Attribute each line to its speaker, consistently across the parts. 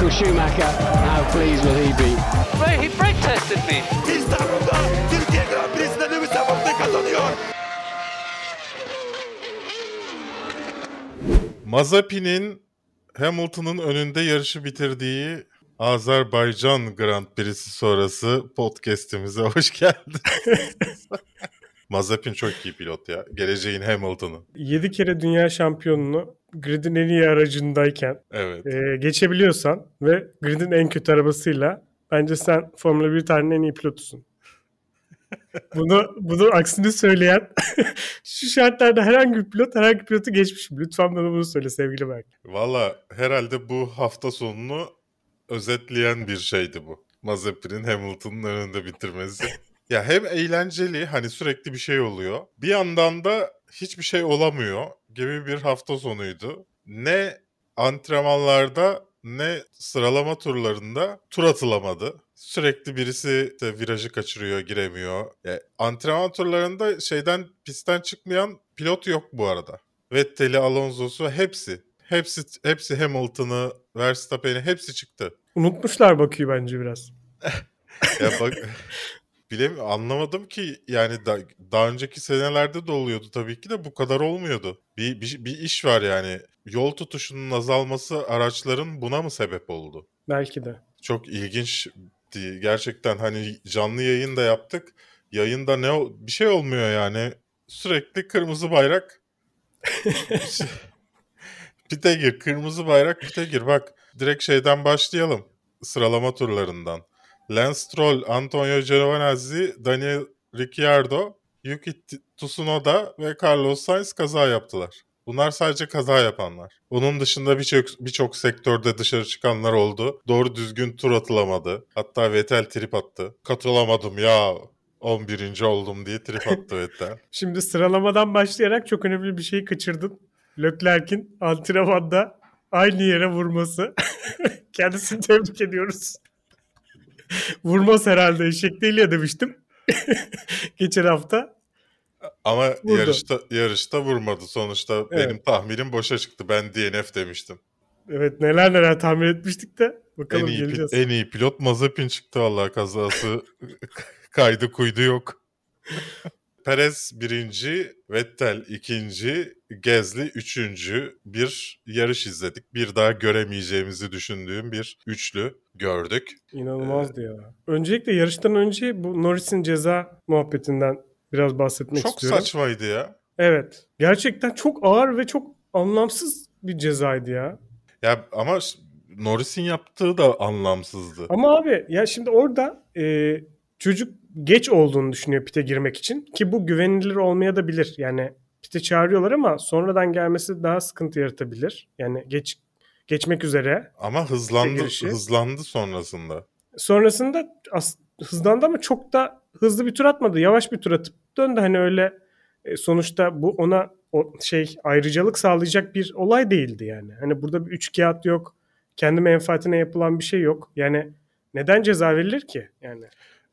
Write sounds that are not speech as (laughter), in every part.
Speaker 1: Michael Schumacher, how pleased will he be?
Speaker 2: He brake tested me.
Speaker 3: İstanbul'da Türkiye Grand Prix'sinde Lewis Hamilton kazanıyor.
Speaker 4: Mazepin'in Hamilton'ın önünde yarışı bitirdiği Azerbaycan Grand Prix'si sonrası podcast'imize hoş geldiniz. (laughs) Mazepin çok iyi pilot ya. Geleceğin Hamilton'ı.
Speaker 5: 7 kere dünya şampiyonunu gridin en iyi aracındayken
Speaker 4: Evet.
Speaker 5: e, geçebiliyorsan ve gridin en kötü arabasıyla bence sen Formula 1 tarihinin en iyi pilotusun. (laughs) Bunu bunu aksini söyleyen (laughs) şu şartlarda herhangi bir pilot herhangi bir pilotu geçmiş mi? Lütfen bana bunu söyle sevgili Berk.
Speaker 4: Valla herhalde bu hafta sonunu özetleyen bir şeydi bu. Mazepin'in Hamilton'ın önünde bitirmesi. (laughs) ya hem eğlenceli hani sürekli bir şey oluyor. Bir yandan da hiçbir şey olamıyor gibi bir hafta sonuydu. Ne antrenmanlarda ne sıralama turlarında tur atılamadı. Sürekli birisi işte virajı kaçırıyor, giremiyor. Ya, antrenman turlarında şeyden pistten çıkmayan pilot yok bu arada. Vettel'i, Alonso'su hepsi. Hepsi hepsi Hamilton'ı, Verstappen'i hepsi çıktı.
Speaker 5: Unutmuşlar Bakü'yü bence biraz. (laughs)
Speaker 4: Ya bak (laughs) bilem anlamadım ki yani da, daha önceki senelerde de oluyordu tabii ki de bu kadar olmuyordu. Bir, bir, bir iş var yani. Yol tutuşunun azalması araçların buna mı sebep oldu?
Speaker 5: Belki de.
Speaker 4: Çok ilginç gerçekten hani canlı yayın da yaptık. Yayında ne bir şey olmuyor yani. Sürekli kırmızı bayrak. (laughs) pite gir, kırmızı bayrak pite gir. Bak direkt şeyden başlayalım. Sıralama turlarından. Lance Stroll, Antonio Giovinazzi, Daniel Ricciardo, Yuki Tsunoda ve Carlos Sainz kaza yaptılar. Bunlar sadece kaza yapanlar. Bunun dışında birçok birçok sektörde dışarı çıkanlar oldu. Doğru düzgün tur atılamadı. Hatta Vettel trip attı. Katılamadım ya 11. oldum diye trip attı (laughs) Vettel.
Speaker 5: Şimdi sıralamadan başlayarak çok önemli bir şeyi kaçırdın. Leclerc'in antrenmanda aynı yere vurması. (laughs) Kendisini tebrik ediyoruz. (laughs) Vurmaz herhalde eşek değil ya demiştim. (laughs) Geçen hafta.
Speaker 4: Ama
Speaker 5: Vurdu.
Speaker 4: yarışta yarışta vurmadı. Sonuçta
Speaker 5: Evet.
Speaker 4: benim tahminim boşa çıktı. Ben DNF demiştim.
Speaker 5: Evet neler neler tahmin etmiştik de.
Speaker 4: En
Speaker 5: Bakalım
Speaker 4: iyi, pi-
Speaker 5: geleceğiz.
Speaker 4: en iyi pilot Mazepin çıktı vallahi kazası. (laughs) Kaydı kuydu yok. Perez birinci, Vettel ikinci, Gezli üçüncü bir yarış izledik. Bir daha göremeyeceğimizi düşündüğüm bir üçlü gördük.
Speaker 5: İnanılmazdı ya. Öncelikle yarıştan önce bu Norris'in ceza muhabbetinden biraz bahsetmek
Speaker 4: Çok
Speaker 5: istiyorum.
Speaker 4: saçmaydı ya.
Speaker 5: Evet. Gerçekten çok ağır ve çok anlamsız bir cezaydı ya.
Speaker 4: Ya ama Norris'in yaptığı da anlamsızdı.
Speaker 5: Ama abi ya şimdi orada e, çocuk geç olduğunu düşünüyor pite girmek için ki bu güvenilir olmaya da bilir. Yani pite çağırıyorlar ama sonradan gelmesi daha sıkıntı yaratabilir. Yani geç geçmek üzere.
Speaker 4: Ama hızlandı, hızlandı sonrasında.
Speaker 5: Sonrasında as- hızlandı ama çok da hızlı bir tur atmadı. Yavaş bir tur atıp döndü. Hani öyle e, sonuçta bu ona o şey ayrıcalık sağlayacak bir olay değildi yani. Hani burada bir üç kağıt yok. Kendi menfaatine yapılan bir şey yok. Yani neden ceza verilir ki? Yani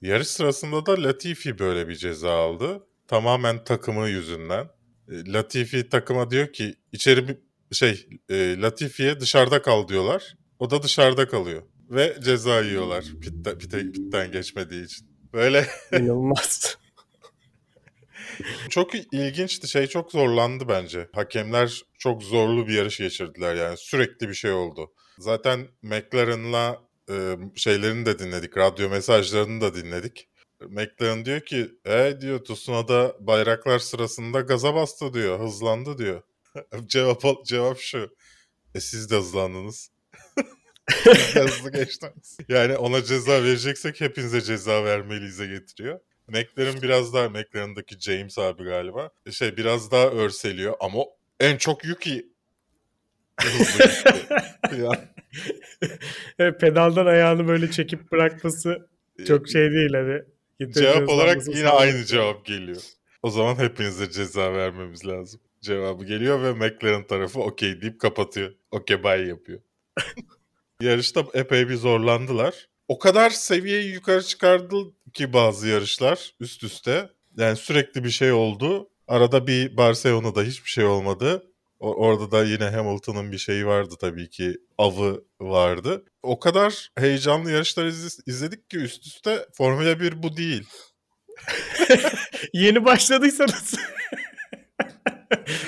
Speaker 4: Yarış sırasında da Latifi böyle bir ceza aldı. Tamamen takımı yüzünden. E, Latifi takıma diyor ki içeri şey e, Latifi'ye dışarıda kal diyorlar. O da dışarıda kalıyor. Ve ceza yiyorlar pitte, pite, pitten geçmediği için. Böyle (laughs)
Speaker 5: inanılmaz.
Speaker 4: çok ilginçti. Şey çok zorlandı bence. Hakemler çok zorlu bir yarış geçirdiler yani. Sürekli bir şey oldu. Zaten McLaren'la e, şeylerini de dinledik. Radyo mesajlarını da dinledik. McLaren diyor ki e diyor Tsunoda bayraklar sırasında gaza bastı diyor. Hızlandı diyor. (laughs) cevap cevap şu. E siz de hızlandınız. (laughs) Hızlı geçtiniz. Yani ona ceza vereceksek hepinize ceza vermeliyiz'e getiriyor. McLaren biraz daha McLaren'daki James abi galiba. Şey biraz daha örseliyor ama en çok Yuki. Yani, (laughs)
Speaker 5: Evet, pedaldan ayağını böyle çekip bırakması çok şey değil hani.
Speaker 4: Cevap olarak yine aynı cevap geliyor. O zaman hepinize ceza vermemiz lazım. Cevabı geliyor ve McLaren tarafı okey deyip kapatıyor. Okey bye yapıyor. (laughs) Yarışta epey bir zorlandılar. O kadar seviyeyi yukarı çıkardı ki bazı yarışlar üst üste. Yani sürekli bir şey oldu. Arada bir Barcelona'da hiçbir şey olmadı. Orada da yine Hamilton'ın bir şeyi vardı tabii ki. Avı vardı. O kadar heyecanlı yarışlar iz- izledik ki üst üste Formula 1 bu değil. (laughs)
Speaker 5: Yeni başladıysanız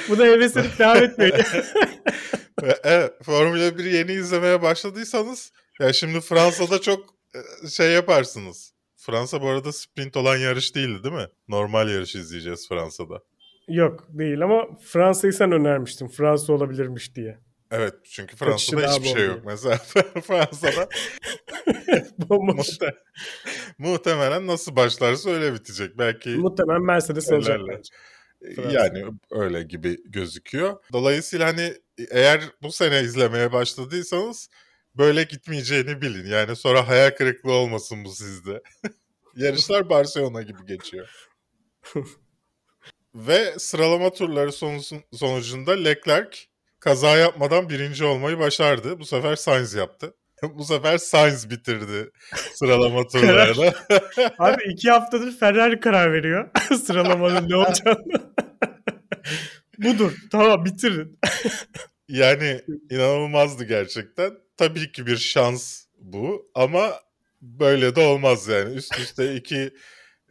Speaker 5: buna heves edip devam etmeyin.
Speaker 4: Ve (laughs) evet, Formula 1 yeni izlemeye başladıysanız ya şimdi Fransa'da çok e, şey yaparsınız. Fransa bu arada sprint olan yarış değildi değil mi? Normal yarış izleyeceğiz Fransa'da.
Speaker 5: Yok değil ama Fransa'yı sen önermiştin. Fransa olabilirmiş diye.
Speaker 4: Evet çünkü Fransa'da hiçbir şey yok. Mesela (laughs) Fransa'da (laughs)
Speaker 5: Bomboş.
Speaker 4: muhte- muhtemelen nasıl başlarsa öyle bitecek. Belki
Speaker 5: Muhtemelen Mercedes olacak
Speaker 4: Ölerler.
Speaker 5: bence. Fransa.
Speaker 4: yani öyle gibi gözüküyor. Dolayısıyla hani eğer bu sene izlemeye başladıysanız böyle gitmeyeceğini bilin. Yani sonra hayal kırıklığı olmasın bu sizde. (laughs) Yarışlar Barcelona gibi geçiyor. Ve sıralama turları sonucu- sonucunda Leclerc kaza yapmadan birinci olmayı başardı. Bu sefer Sainz yaptı. (laughs) bu sefer Sainz bitirdi sıralama (laughs) turlarını. (laughs)
Speaker 5: Abi iki haftadır Ferrari karar veriyor sıralamanın ne olacağını. Budur. Tamam bitirin.
Speaker 4: Yani inanılmazdı gerçekten. Tabii ki bir şans bu ama böyle de olmaz yani. Üst üste iki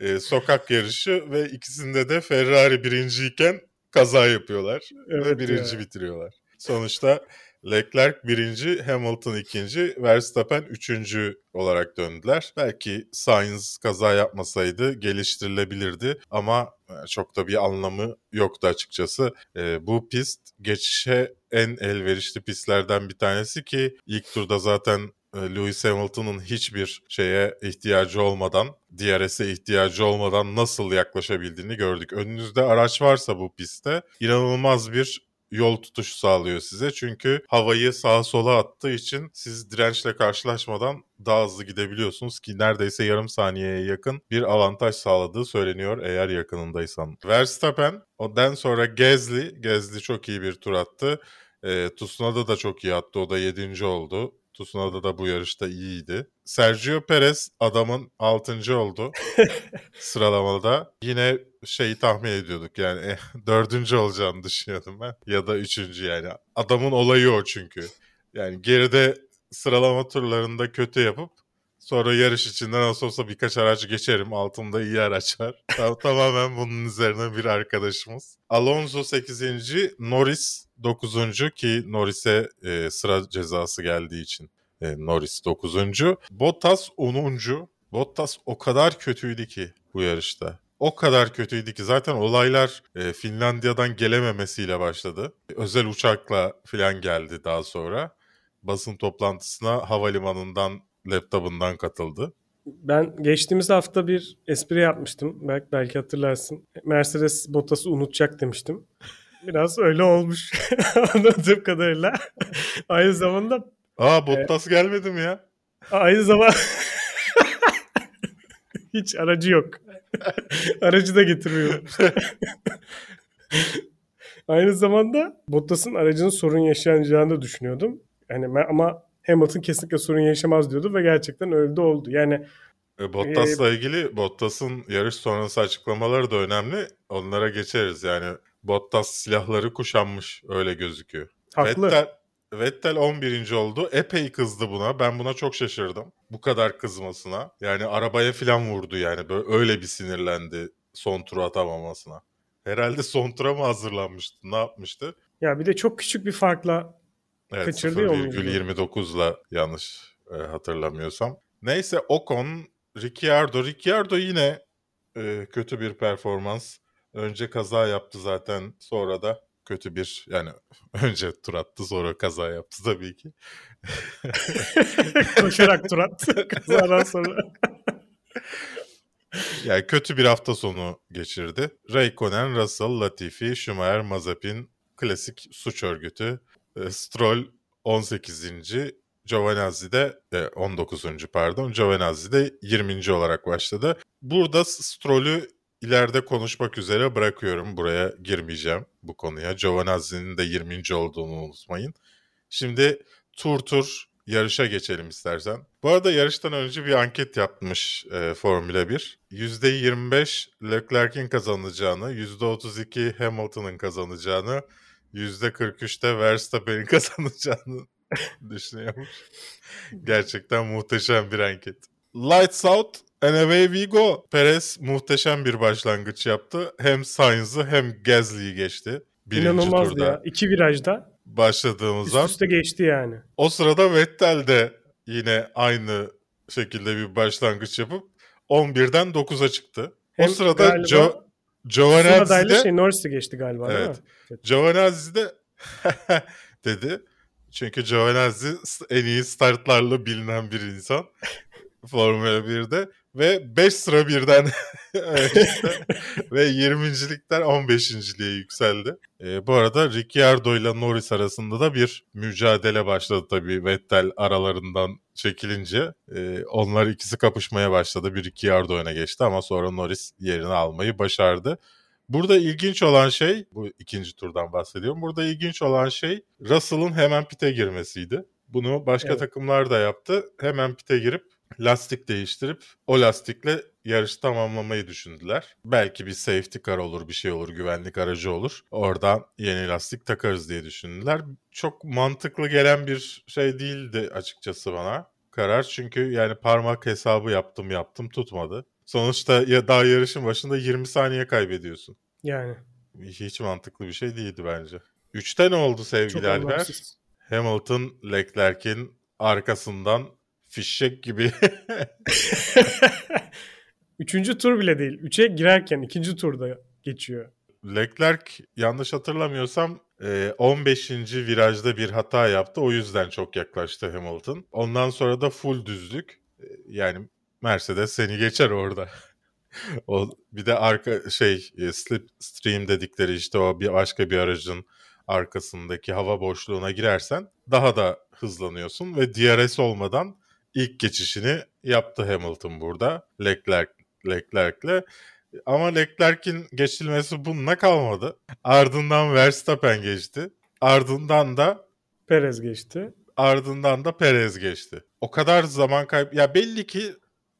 Speaker 4: e, sokak yarışı ve ikisinde de Ferrari birinciyken kaza yapıyorlar ve
Speaker 5: Evet
Speaker 4: birinci
Speaker 5: ya.
Speaker 4: bitiriyorlar. Sonuçta Leclerc birinci, Hamilton ikinci, Verstappen üçüncü olarak döndüler. Belki Sainz kaza yapmasaydı geliştirilebilirdi ama e, çok da bir anlamı yoktu açıkçası. E, bu pist geçişe en elverişli pistlerden bir tanesi ki ilk turda zaten e, Lewis Hamilton'ın hiçbir şeye ihtiyacı olmadan, DRS'e ihtiyacı olmadan nasıl yaklaşabildiğini gördük. Önünüzde araç varsa bu pistte inanılmaz bir yol tutuşu sağlıyor size. Çünkü havayı sağa sola attığı için siz dirençle karşılaşmadan daha hızlı gidebiliyorsunuz ki neredeyse yarım saniyeye yakın bir avantaj sağladığı söyleniyor eğer yakınındaysan. Verstappen ondan sonra Gezli, Gezli çok iyi bir tur attı. E, Tsunoda da çok iyi attı. O da 7. oldu. Tsunoda da bu yarışta iyiydi. Sergio Perez adamın 6. oldu (laughs) sıralamada. Yine şeyi tahmin ediyorduk yani eh, (laughs) dördüncü olacağını düşünüyordum ben. Ya da üçüncü yani. Adamın olayı o çünkü. Yani geride sıralama turlarında kötü yapıp sonra yarış içinde nasıl olsa birkaç araç geçerim. Altında iyi araç var. (laughs) Tam- Tamamen bunun üzerine bir arkadaşımız. Alonso 8. Norris 9. ki Norris'e e, sıra cezası geldiği için e, Norris 9. Bottas 10. Bottas o kadar kötüydü ki bu yarışta. O kadar kötüydü ki zaten olaylar e, Finlandiya'dan gelememesiyle başladı. Özel uçakla filan geldi daha sonra. Basın toplantısına havalimanından laptopundan katıldı.
Speaker 5: Ben geçtiğimiz hafta bir espri yapmıştım. Belki, belki hatırlarsın. Mercedes Bottas'ı unutacak demiştim. Biraz öyle olmuş (laughs) anladığım kadarıyla. aynı zamanda
Speaker 4: Aa Bottas gelmedi mi ya?
Speaker 5: aynı zaman hiç aracı yok. (laughs) aracı da getirmiyor. (laughs) aynı zamanda Bottas'ın aracının sorun yaşayacağını da düşünüyordum. Yani ama Hamilton kesinlikle sorun yaşamaz diyordu ve gerçekten öyle de oldu. Yani
Speaker 4: E, Bottas'la ilgili Bottas'ın yarış sonrası açıklamaları da önemli. Onlara geçeriz yani. Bottas silahları kuşanmış öyle gözüküyor.
Speaker 5: haklı.
Speaker 4: Vettel, Vettel 11. oldu. Epey kızdı buna. Ben buna çok şaşırdım. Bu kadar kızmasına. Yani arabaya falan vurdu yani. Böyle öyle bir sinirlendi son turu atamamasına. Herhalde son tura mı hazırlanmıştı? Ne yapmıştı?
Speaker 5: Ya bir de çok küçük bir farkla
Speaker 4: Evet,
Speaker 5: Kaçırdı ya onu.
Speaker 4: 0,29'la yanlış e, hatırlamıyorsam. Neyse Ocon, Ricciardo. Ricciardo yine e, kötü bir performans. Önce kaza yaptı zaten sonra da kötü bir yani (laughs) önce tur attı sonra kaza yaptı tabii ki. (laughs)
Speaker 5: koşarak tur attı (laughs) kazadan sonra.
Speaker 4: Yani kötü bir hafta sonu geçirdi. Raikkonen, Russell, Latifi, Schumacher, Mazepin klasik suç örgütü. E, Stroll 18. Giovinazzi de e, 19. pardon. Giovinazzi de 20. olarak başladı. Burada Stroll'ü ileride konuşmak üzere bırakıyorum. Buraya girmeyeceğim bu konuya. Giovinazzi'nin de 20. olduğunu unutmayın. Şimdi tur tur yarışa geçelim istersen. Bu arada yarıştan önce bir anket yapmış e, Formula 1. %25 Leclerc'in kazanacağını, %32 Hamilton'ın kazanacağını, %43'te Verstappen'in (laughs) kazanacağını (laughs) düşünüyormuş. Gerçekten muhteşem bir anket. Lights out and away we go. Perez muhteşem bir başlangıç yaptı. Hem Sainz'ı hem Gasly'yi geçti. Birinci
Speaker 5: İnanılmazdı
Speaker 4: turda
Speaker 5: ya. İki virajda
Speaker 4: başladığımız
Speaker 5: üst
Speaker 4: an.
Speaker 5: üste geçti yani.
Speaker 4: O sırada Vettel de yine aynı şekilde bir başlangıç yapıp 11'den 9'a çıktı. O
Speaker 5: Hem
Speaker 4: sırada
Speaker 5: galiba
Speaker 4: jo-
Speaker 5: Tsunoda'yla
Speaker 4: de
Speaker 5: şey Norris'i geçti galiba değil
Speaker 4: Evet.
Speaker 5: mi?
Speaker 4: Giovanazzi de (laughs) dedi. Çünkü Giovanazzi en iyi startlarla bilinen bir insan. (laughs) Formula 1'de ve 5 sıra birden (laughs) ve 20.likten 15.liğe yükseldi. Ee, bu arada Ricciardo ile Norris arasında da bir mücadele başladı tabii Vettel aralarından çekilince. Ee, onlar ikisi kapışmaya başladı. Bir Ricciardo öne geçti ama sonra Norris yerini almayı başardı. Burada ilginç olan şey, bu ikinci turdan bahsediyorum. Burada ilginç olan şey Russell'ın hemen pite girmesiydi. Bunu başka
Speaker 5: Evet.
Speaker 4: takımlar da yaptı. Hemen pite girip lastik değiştirip o lastikle yarışı tamamlamayı düşündüler. Belki bir safety car olur, bir şey olur, güvenlik aracı olur. Oradan yeni lastik takarız diye düşündüler. Çok mantıklı gelen bir şey değildi açıkçası bana karar. Çünkü yani parmak hesabı yaptım yaptım tutmadı. Sonuçta ya daha yarışın başında 20 saniye kaybediyorsun.
Speaker 5: Yani.
Speaker 4: Hiç mantıklı bir şey değildi bence. Üçte ne oldu sevgili
Speaker 5: Çok
Speaker 4: Alper?
Speaker 5: anlamsız.
Speaker 4: Hamilton Leclerc'in arkasından fişek gibi (laughs)
Speaker 5: Üçüncü tur bile değil. Üçe girerken ikinci turda geçiyor.
Speaker 4: Leclerc yanlış hatırlamıyorsam e, 15. virajda bir hata yaptı. O yüzden çok yaklaştı Hamilton. Ondan sonra da full düzlük. E, Yani Mercedes seni geçer orada. (laughs) o bir de arka şey e, slipstream dedikleri işte o bir başka bir aracın arkasındaki hava boşluğuna girersen daha da hızlanıyorsun ve DRS olmadan ilk geçişini yaptı Hamilton burada Leclerc Leclerc'le. Ama Leclerc'in geçilmesi bununla kalmadı. Ardından Verstappen geçti. Ardından da
Speaker 5: Perez geçti.
Speaker 4: ardından da Perez geçti. O kadar zaman kayıp ya belli ki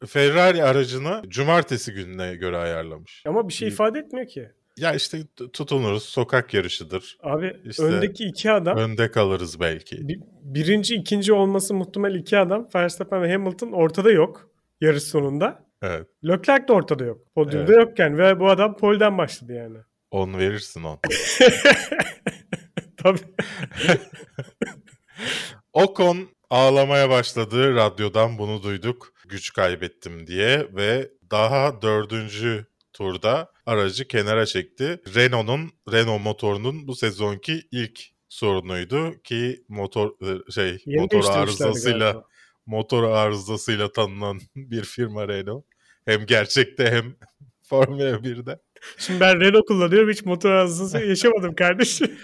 Speaker 4: Ferrari aracını cumartesi gününe göre ayarlamış.
Speaker 5: Ama bir şey ifade etmiyor ki.
Speaker 4: Ya işte tutunuruz sokak yarışıdır.
Speaker 5: Abi
Speaker 4: İşte
Speaker 5: öndeki iki adam
Speaker 4: Önde kalırız belki.
Speaker 5: bir- birinci ikinci olması muhtemel iki adam Verstappen ve Hamilton ortada yok yarış sonunda.
Speaker 4: Evet.
Speaker 5: Leclerc de ortada yok. Podyumda
Speaker 4: Evet.
Speaker 5: yokken ve bu adam polden başladı yani.
Speaker 4: 10 verirsin on. (laughs)
Speaker 5: Tabii. (laughs)
Speaker 4: Ocon ağlamaya başladı. Radyodan bunu duyduk. Güç kaybettim diye ve daha dördüncü turda aracı kenara çekti. Renault'un Renault motorunun bu sezonki ilk sorunuydu ki motor e, şey
Speaker 5: Yeni
Speaker 4: motor arızasıyla
Speaker 5: galiba.
Speaker 4: motor arızasıyla tanınan (laughs) bir firma Renault. Hem gerçekte hem (laughs) Formula 1'de.
Speaker 5: Şimdi ben Renault kullanıyorum hiç motor arızası (laughs) yaşamadım kardeşim.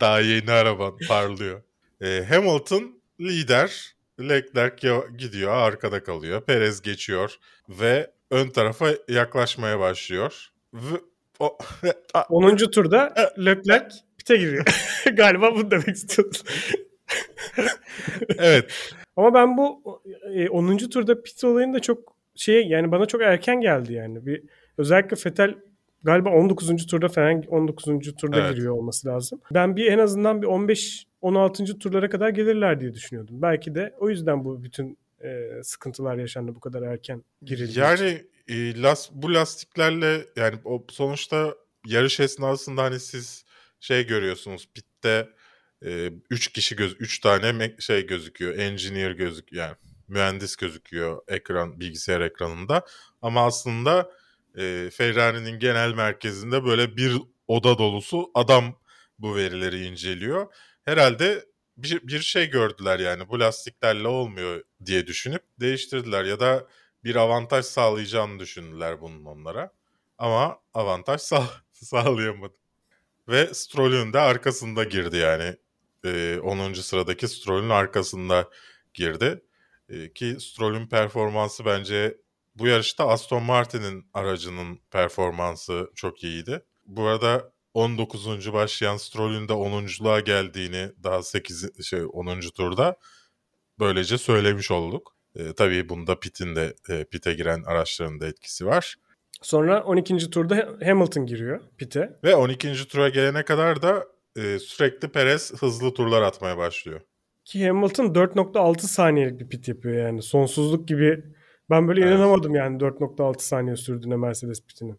Speaker 4: Daha yeni araban parlıyor. Ee, Hamilton lider. Leclerc gidiyor arkada kalıyor. Perez geçiyor ve ön tarafa yaklaşmaya başlıyor. Ve o, (laughs)
Speaker 5: 10. turda Leclerc pite giriyor. (laughs) Galiba bunu demek istiyordun.
Speaker 4: evet
Speaker 5: Ama ben bu e, 10. turda pit olayını da çok şey yani bana çok erken geldi yani. Bir özellikle Vettel galiba 19. turda falan 19. turda
Speaker 4: Evet.
Speaker 5: giriyor olması lazım. Ben bir en azından bir 15 16. turlara kadar gelirler diye düşünüyordum. Belki de o yüzden bu bütün e, sıkıntılar yaşandı bu kadar erken girildiği için.
Speaker 4: yani e, las, bu lastiklerle yani o sonuçta yarış esnasında hani siz şey görüyorsunuz pitte 3 kişi göz 3 tane şey gözüküyor. Engineer gözük yani mühendis gözüküyor ekran bilgisayar ekranında. Ama aslında e, Ferrari'nin genel merkezinde böyle bir oda dolusu adam bu verileri inceliyor. Herhalde bir, bir şey gördüler yani bu lastiklerle olmuyor diye düşünüp değiştirdiler ya da bir avantaj sağlayacağını düşündüler bunun onlara. Ama avantaj (laughs) sağ, sağlayamadı. Ve Stroll'ün de arkasında girdi yani. Ee, 10. sıradaki Stroll'ün arkasında girdi. Ee, ki Stroll'ün performansı bence bu yarışta Aston Martin'in aracının performansı çok iyiydi. Bu arada 19. başlayan Stroll'ün de 10.luğa geldiğini daha 8 şey 10. turda böylece söylemiş olduk. Ee, tabii bunda Pitt'in de e, Pitt'e giren araçların da etkisi var.
Speaker 5: Sonra 12. turda Hamilton giriyor pite.
Speaker 4: Ve 12. tura gelene kadar da e, sürekli Perez hızlı turlar atmaya başlıyor.
Speaker 5: Ki Hamilton 4.6 saniyelik bir pit yapıyor yani. Sonsuzluk gibi. Ben böyle
Speaker 4: Evet.
Speaker 5: inanamadım yani 4.6 saniye sürdüğüne Mercedes pitinin.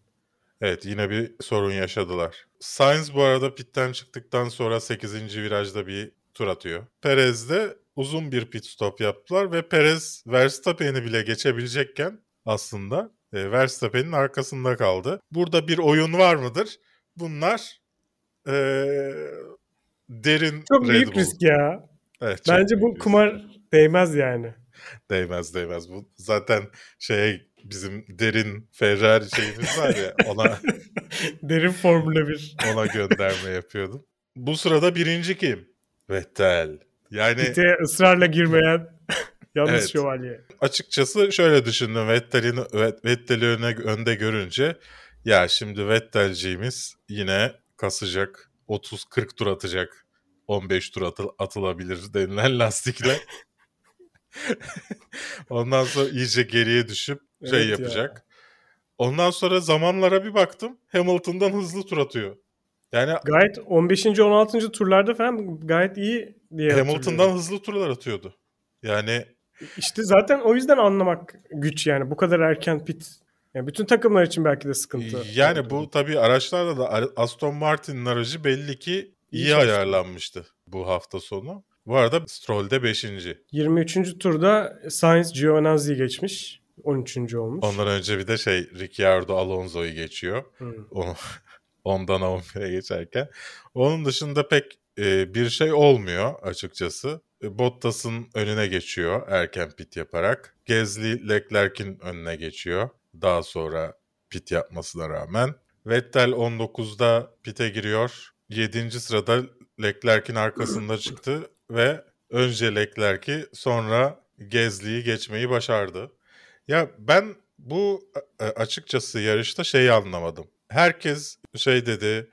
Speaker 4: Evet yine bir sorun yaşadılar. Sainz bu arada pitten çıktıktan sonra 8. virajda bir tur atıyor. Perez de uzun bir pit stop yaptılar ve Perez Verstappen'i bile geçebilecekken aslında e, Verstappen'in arkasında kaldı. Burada bir oyun var mıdır? Bunlar e, derin
Speaker 5: Çok
Speaker 4: Red
Speaker 5: büyük
Speaker 4: Bull.
Speaker 5: risk ya.
Speaker 4: Evet,
Speaker 5: Bence bu
Speaker 4: risk.
Speaker 5: kumar değmez yani.
Speaker 4: Değmez değmez. Bu zaten şeye bizim derin Ferrari şeyimiz var ya ona (laughs)
Speaker 5: Derin Formula 1.
Speaker 4: ona gönderme yapıyordum. Bu sırada birinci kim? Vettel. Yani
Speaker 5: Pit'e ısrarla girmeyen (laughs) yalnız
Speaker 4: Evet.
Speaker 5: şövalye.
Speaker 4: açıkçası şöyle düşündüm. Vettel'in Vet- Vettel'i öne, önde görünce ya şimdi Vettel'ciğimiz yine kasacak. 30-40 tur atacak. 15 tur atıl- atılabilir denilen (laughs) lastikle. (laughs) Ondan sonra iyice geriye düşüp şey
Speaker 5: Evet ya.
Speaker 4: yapacak. Ondan sonra zamanlara bir baktım. Hamilton'dan hızlı tur atıyor. Yani
Speaker 5: Gayet 15. 16. turlarda falan gayet iyi diye
Speaker 4: Hamilton'dan hızlı turlar atıyordu. Yani
Speaker 5: İşte zaten o yüzden anlamak güç yani. Bu kadar erken pit. Yani bütün takımlar için belki de sıkıntı.
Speaker 4: yani bu tabii araçlarda da Aston Martin'in aracı belli ki iyi,
Speaker 5: İyi
Speaker 4: ayarlanmıştı bu hafta sonu. Bu arada Stroll'de 5.
Speaker 5: 23. turda Sainz Giovinazzi'yi geçmiş. 13. olmuş.
Speaker 4: Ondan önce bir de şey Ricciardo Alonso'yu geçiyor.
Speaker 5: Hı.
Speaker 4: Onu, (laughs) ondan 11'e geçerken. Onun dışında pek e, bir şey olmuyor açıkçası. E, Bottas'ın önüne geçiyor erken pit yaparak. Gezli Leclerc'in önüne geçiyor. Daha sonra pit yapmasına rağmen. Vettel 19'da pite giriyor. 7. sırada Leclerc'in arkasında çıktı ve önce Leclerc'i sonra Gezli'yi geçmeyi başardı. Ya ben bu e, açıkçası yarışta şeyi anlamadım. Herkes şey dedi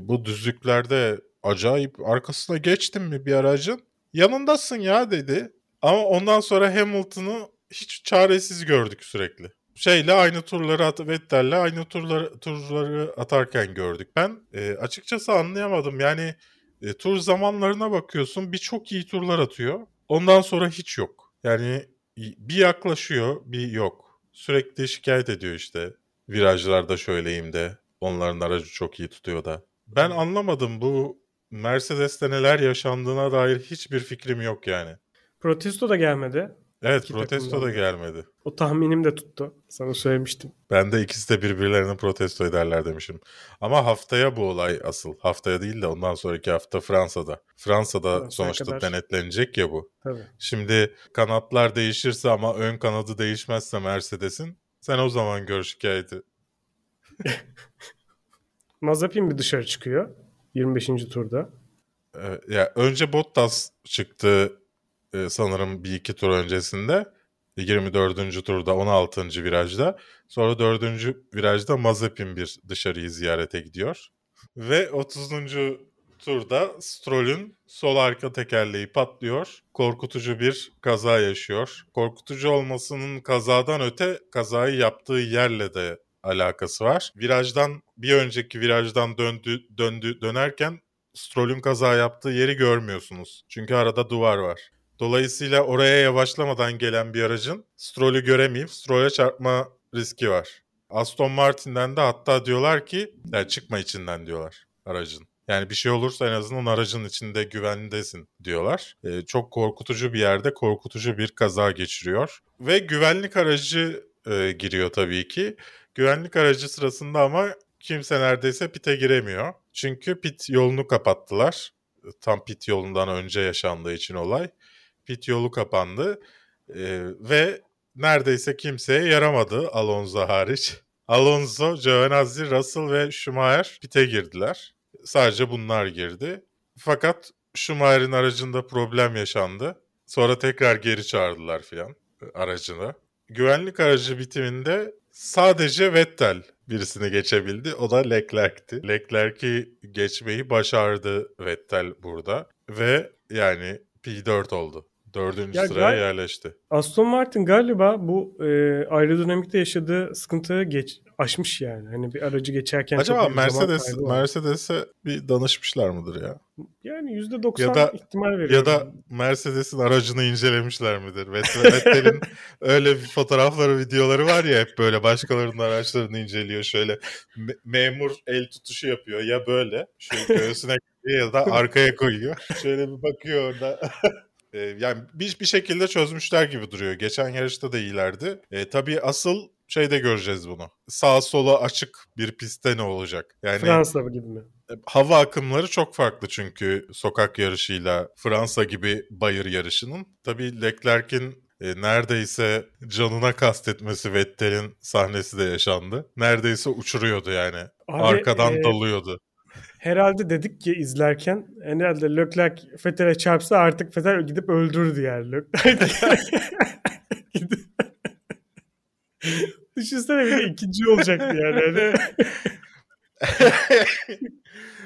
Speaker 4: bu düzlüklerde acayip arkasına geçtin mi bir aracın? Yanındasın ya dedi. Ama ondan sonra Hamilton'ı hiç çaresiz gördük sürekli. Şeyle aynı turları at Vettel'le aynı turları turları atarken gördük. Ben e, açıkçası anlayamadım. Yani e, tur zamanlarına bakıyorsun bir çok iyi turlar atıyor. Ondan sonra hiç yok. Yani bir yaklaşıyor bir yok. Sürekli şikayet ediyor işte. Virajlarda şöyleyim de onların aracı çok iyi tutuyor da. Ben anlamadım bu Mercedes'te neler yaşandığına dair hiçbir fikrim yok yani.
Speaker 5: Protesto da gelmedi.
Speaker 4: Evet
Speaker 5: İki
Speaker 4: protesto da
Speaker 5: takımdan da.
Speaker 4: gelmedi.
Speaker 5: O tahminim de tuttu. Sana söylemiştim.
Speaker 4: Ben de ikisi de birbirlerini protesto ederler demişim. Ama haftaya bu olay asıl. Haftaya değil de ondan sonraki hafta Fransa'da. Fransa'da
Speaker 5: Fransa'ya
Speaker 4: sonuçta
Speaker 5: kadar.
Speaker 4: denetlenecek ya bu.
Speaker 5: Tabii.
Speaker 4: Şimdi kanatlar değişirse ama ön kanadı değişmezse Mercedes'in sen o zaman gör şikayeti. (laughs)
Speaker 5: Mazepin bir dışarı çıkıyor. 25. turda.
Speaker 4: Ya önce Bottas çıktı e, sanırım bir iki tur öncesinde. 24. turda 16. virajda. Sonra 4. virajda Mazepin bir dışarıyı ziyarete gidiyor. Ve 30. turda Stroll'ün sol arka tekerleği patlıyor. Korkutucu bir kaza yaşıyor. Korkutucu olmasının kazadan öte kazayı yaptığı yerle de alakası var. Virajdan bir önceki virajdan döndü döndü dönerken Stroll'ün kaza yaptığı yeri görmüyorsunuz. Çünkü arada duvar var. Dolayısıyla oraya yavaşlamadan gelen bir aracın Stroll'ü göremeyip Stroll'e çarpma riski var. Aston Martin'den de hatta diyorlar ki yani çıkma içinden diyorlar aracın. Yani bir şey olursa en azından aracın içinde güvendesin diyorlar. Ee, çok korkutucu bir yerde korkutucu bir kaza geçiriyor. Ve güvenlik aracı e, giriyor tabii ki. Güvenlik aracı sırasında ama kimse neredeyse pite giremiyor. Çünkü pit yolunu kapattılar. Tam pit yolundan önce yaşandığı için olay. Pit yolu kapandı Ee, ve neredeyse kimseye yaramadı Alonso hariç. (laughs) Alonso, Giovinazzi, Russell ve Schumacher pite girdiler. Sadece bunlar girdi. Fakat Schumacher'in aracında problem yaşandı. Sonra tekrar geri çağırdılar filan aracını. Güvenlik aracı bitiminde sadece Vettel birisini geçebildi. O da Leclerc'ti. Leclerc'i geçmeyi başardı Vettel burada. Ve yani P4 oldu. Dördüncü
Speaker 5: Ya
Speaker 4: sıraya
Speaker 5: gal-
Speaker 4: yerleşti.
Speaker 5: Aston Martin galiba bu e, aerodinamikte yaşadığı sıkıntıyı geç, aşmış yani. Hani bir aracı geçerken
Speaker 4: Acaba Mercedes. Mercedes'e bir danışmışlar mıdır ya?
Speaker 5: Yani %90
Speaker 4: Ya da-
Speaker 5: ihtimal veriyorum.
Speaker 4: Ya da Mercedes'in aracını incelemişler midir? Vettel- Vettel'in (laughs) öyle bir fotoğrafları, videoları var ya hep böyle başkalarının araçlarını inceliyor. Şöyle me- memur el tutuşu yapıyor. Ya böyle şu göğsüne (laughs) ya da arkaya koyuyor. Şöyle bir bakıyor orada. (laughs) Ee, yani bir, bir şekilde çözmüşler gibi duruyor. Geçen yarışta da iyilerdi. Ee, tabii asıl şeyde göreceğiz bunu. Sağ sola açık bir pistte ne olacak? Yani
Speaker 5: Fransa gibi mi?
Speaker 4: hava akımları çok farklı çünkü sokak yarışıyla Fransa gibi bayır yarışının. Tabii Leclerc'in e, neredeyse canına kastetmesi Vettel'in sahnesi de yaşandı. Neredeyse uçuruyordu yani.
Speaker 5: Abi,
Speaker 4: Arkadan
Speaker 5: e,
Speaker 4: dalıyordu.
Speaker 5: Herhalde dedik ki izlerken herhalde Leclerc Fethel'e çarpsa artık Fethel gidip öldürürdü yani Leclerc. (laughs) Düşünsene bir ikinci olacaktı yani. Hani- (laughs)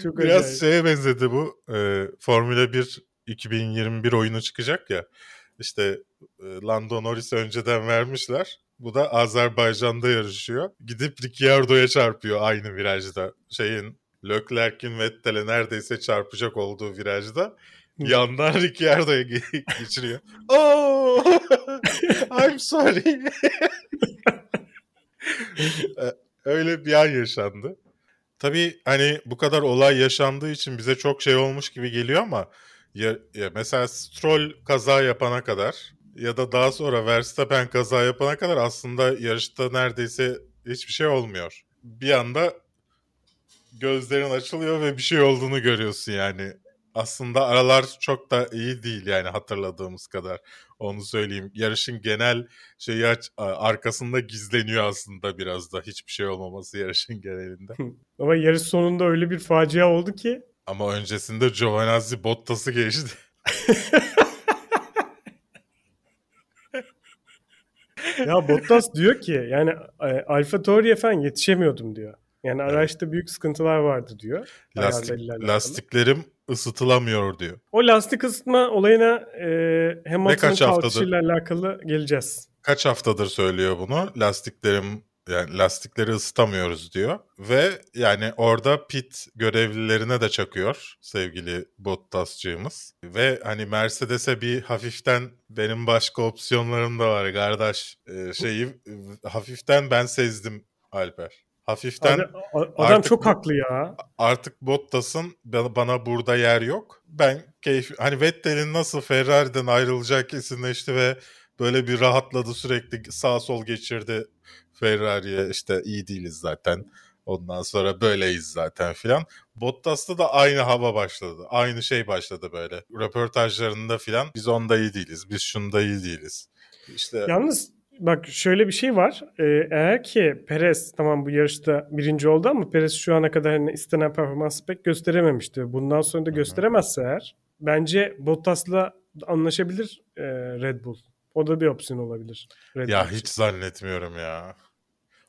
Speaker 5: Çok
Speaker 4: Biraz
Speaker 5: acayip.
Speaker 4: şeye benzedi bu. E, Formula 1 2021 oyunu çıkacak ya. İşte e, Lando Norris'e önceden vermişler. Bu da Azerbaycan'da yarışıyor. Gidip Ricciardo'ya çarpıyor aynı virajda. Şeyin Leclerc'in Vettel'e neredeyse çarpacak olduğu virajda. Yandan Ricciardo'ya ge- (laughs) geçiriyor. (laughs) Oh! (laughs) I'm sorry. E, Öyle bir an yaşandı. Tabii hani bu kadar olay yaşandığı için bize çok şey olmuş gibi geliyor ama ya, ya mesela Stroll kaza yapana kadar ya da daha sonra Verstappen kaza yapana kadar aslında yarışta neredeyse hiçbir şey olmuyor. Bir anda gözlerin açılıyor ve bir şey olduğunu görüyorsun yani. Aslında aralar çok da iyi değil yani hatırladığımız kadar. Onu söyleyeyim. Yarışın genel şeyi aç- arkasında gizleniyor aslında biraz da hiçbir şey olmaması yarışın genelinde.
Speaker 5: Ama yarış sonunda öyle bir facia oldu ki
Speaker 4: Ama öncesinde Giovinazzi Bottas'ı geçti. (laughs)
Speaker 5: ya Bottas diyor ki yani e, Alfa Tauri'ye falan yetişemiyordum diyor. Yani araçta büyük sıkıntılar vardı diyor.
Speaker 4: Lastik, lastiklerim ısıtılamıyor diyor.
Speaker 5: O lastik ısıtma olayına e, Hamilton'ın kalkışıyla alakalı geleceğiz.
Speaker 4: Kaç haftadır söylüyor bunu? Lastiklerim yani lastikleri ısıtamıyoruz diyor. Ve yani orada pit görevlilerine de çakıyor sevgili Bottas'cığımız. Ve hani Mercedes'e bir hafiften benim başka opsiyonlarım da var kardeş e, şeyi hafiften ben sezdim Alper. Hafiften
Speaker 5: Abi, a- adam
Speaker 4: artık
Speaker 5: çok haklı ya.
Speaker 4: artık Bottas'ın bana burada yer yok. Ben keyif hani Vettel'in nasıl Ferrari'den ayrılacağı kesinleşti ve böyle bir rahatladı sürekli sağ sol geçirdi Ferrari'ye işte iyi değiliz zaten. Ondan sonra böyleyiz zaten filan. Bottas'ta da aynı hava başladı. Aynı şey başladı böyle. Röportajlarında filan biz onda iyi değiliz. Biz şunda iyi değiliz. İşte
Speaker 5: Yalnız bak şöyle bir şey var. Ee, eğer ki Perez tamam bu yarışta birinci oldu ama Perez şu ana kadar hani istenen performansı pek gösterememişti. Bundan sonra da
Speaker 4: Hı hı.
Speaker 5: gösteremezse eğer bence Bottas'la anlaşabilir e, Red Bull. O da bir opsiyon olabilir. Red
Speaker 4: ya
Speaker 5: Bull için.
Speaker 4: hiç zannetmiyorum ya.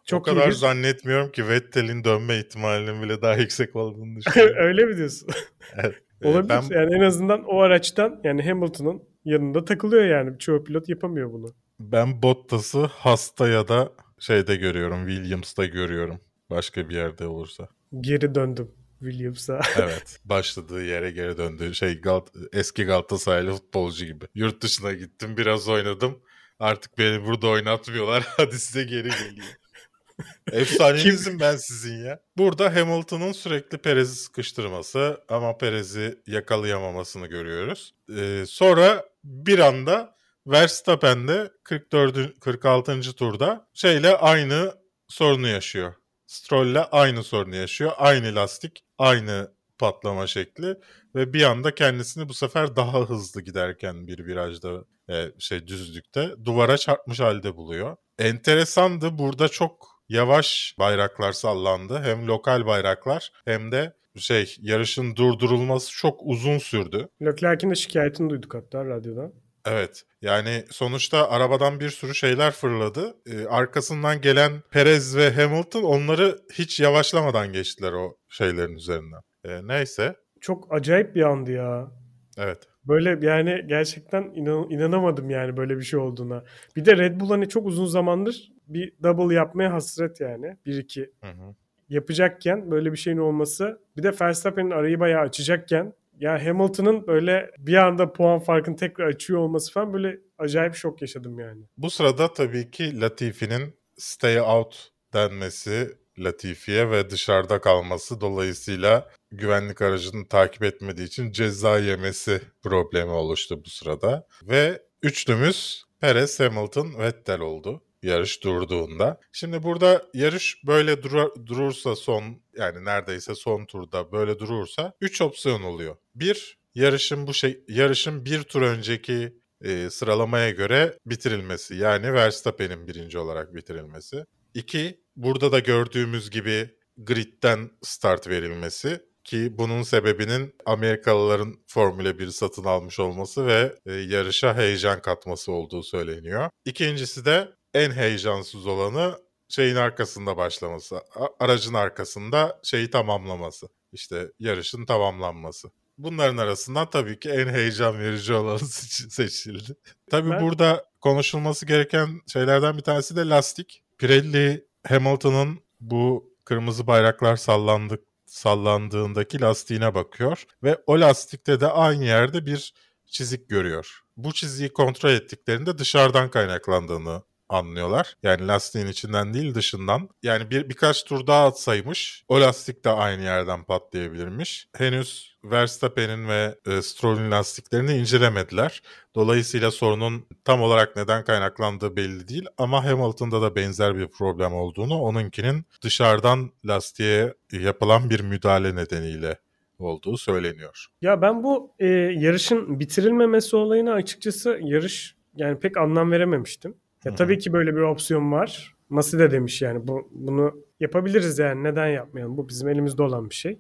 Speaker 5: Çok
Speaker 4: o kadar
Speaker 5: bir-
Speaker 4: zannetmiyorum ki Vettel'in dönme ihtimalinin bile daha (laughs) yüksek olduğunu (laughs) düşünüyorum.
Speaker 5: Öyle mi diyorsun? (laughs)
Speaker 4: Evet.
Speaker 5: Olabilir.
Speaker 4: Ben,
Speaker 5: Yani en azından o araçtan yani Hamilton'ın yanında takılıyor yani. Çoğu pilot yapamıyor bunu.
Speaker 4: Ben Bottas'ı hasta ya da şeyde görüyorum. Williams'ta görüyorum. Başka bir yerde olursa.
Speaker 5: Geri döndüm Williams'a. (laughs)
Speaker 4: Evet. başladığı yere geri döndü. Şey Gal- eski Galatasaraylı futbolcu gibi. Yurt dışına gittim biraz oynadım. Artık beni burada oynatmıyorlar. (laughs) Hadi size geri geleyim. (laughs) Efsanenizim ben sizin ya. Burada Hamilton'ın sürekli Perez'i sıkıştırması ama Perez'i yakalayamamasını görüyoruz. Ee, sonra bir anda Verstappen de 44. 46. turda şeyle aynı sorunu yaşıyor. Stroll'le aynı sorunu yaşıyor. Aynı lastik, aynı patlama şekli ve bir anda kendisini bu sefer daha hızlı giderken bir virajda e, şey düzlükte duvara çarpmış halde buluyor. Enteresandı. Burada çok yavaş bayraklar sallandı. Hem lokal bayraklar hem de şey yarışın durdurulması çok uzun sürdü.
Speaker 5: Leclerc'in de şikayetini duyduk hatta radyodan.
Speaker 4: Evet yani sonuçta arabadan bir sürü şeyler fırladı. Ee, arkasından gelen Perez ve Hamilton onları hiç yavaşlamadan geçtiler o şeylerin üzerinden. Ee, neyse
Speaker 5: Çok acayip bir andı ya.
Speaker 4: evet.
Speaker 5: Böyle yani gerçekten inan, inanamadım yani böyle bir şey olduğuna. Bir de Red Bull hani çok uzun zamandır bir double yapmaya hasret yani. 1-2
Speaker 4: Hı hı.
Speaker 5: yapacakken böyle bir şeyin olması. Bir de Verstappen'in arayı bayağı açacakken ya Hamilton'ın böyle bir anda puan farkını tekrar açıyor olması falan böyle acayip şok yaşadım yani.
Speaker 4: Bu sırada tabii ki Latifi'nin stay out denmesi Latifi'ye ve dışarıda kalması dolayısıyla güvenlik aracını takip etmediği için ceza yemesi problemi oluştu bu sırada. Ve üçlümüz Perez, Hamilton, Vettel oldu yarış durduğunda. Şimdi burada yarış böyle dura- durursa son yani neredeyse son turda böyle durursa 3 opsiyon oluyor. Bir yarışın bu şey yarışın bir tur önceki e, sıralamaya göre bitirilmesi. Yani Verstappen'in birinci olarak bitirilmesi. İki, burada da gördüğümüz gibi gridden start verilmesi ki bunun sebebinin Amerikalıların Formula 1 satın almış olması ve e, yarışa heyecan katması olduğu söyleniyor. İkincisi de en heyecansız olanı şeyin arkasında başlaması, aracın arkasında şeyi tamamlaması. İşte yarışın tamamlanması. Bunların arasından tabii ki en heyecan verici (laughs) olanı seç- seçildi. Tabii
Speaker 5: Ben-
Speaker 4: burada konuşulması gereken şeylerden bir tanesi de lastik. Pirelli Hamilton'ın bu kırmızı bayraklar sallandık sallandığındaki lastiğine bakıyor ve o lastikte de aynı yerde bir çizik görüyor. Bu çiziyi kontrol ettiklerinde dışarıdan kaynaklandığını anlıyorlar. Yani lastiğin içinden değil dışından. Yani bir birkaç tur daha atsaymış o lastik de aynı yerden patlayabilirmiş. Henüz Verstappen'in ve e, Stroll'ün lastiklerini incelemediler. Dolayısıyla sorunun tam olarak neden kaynaklandığı belli değil ama Hamilton'da da benzer bir problem olduğunu onunkinin dışarıdan lastiğe yapılan bir müdahale nedeniyle olduğu söyleniyor.
Speaker 5: Ya ben bu e, yarışın bitirilmemesi olayına açıkçası yarış yani pek anlam verememiştim. Ya
Speaker 4: Hı hı.
Speaker 5: tabii ki böyle bir opsiyon var. Masi de demiş yani bu bunu yapabiliriz yani neden yapmayalım? Bu bizim elimizde olan bir şey.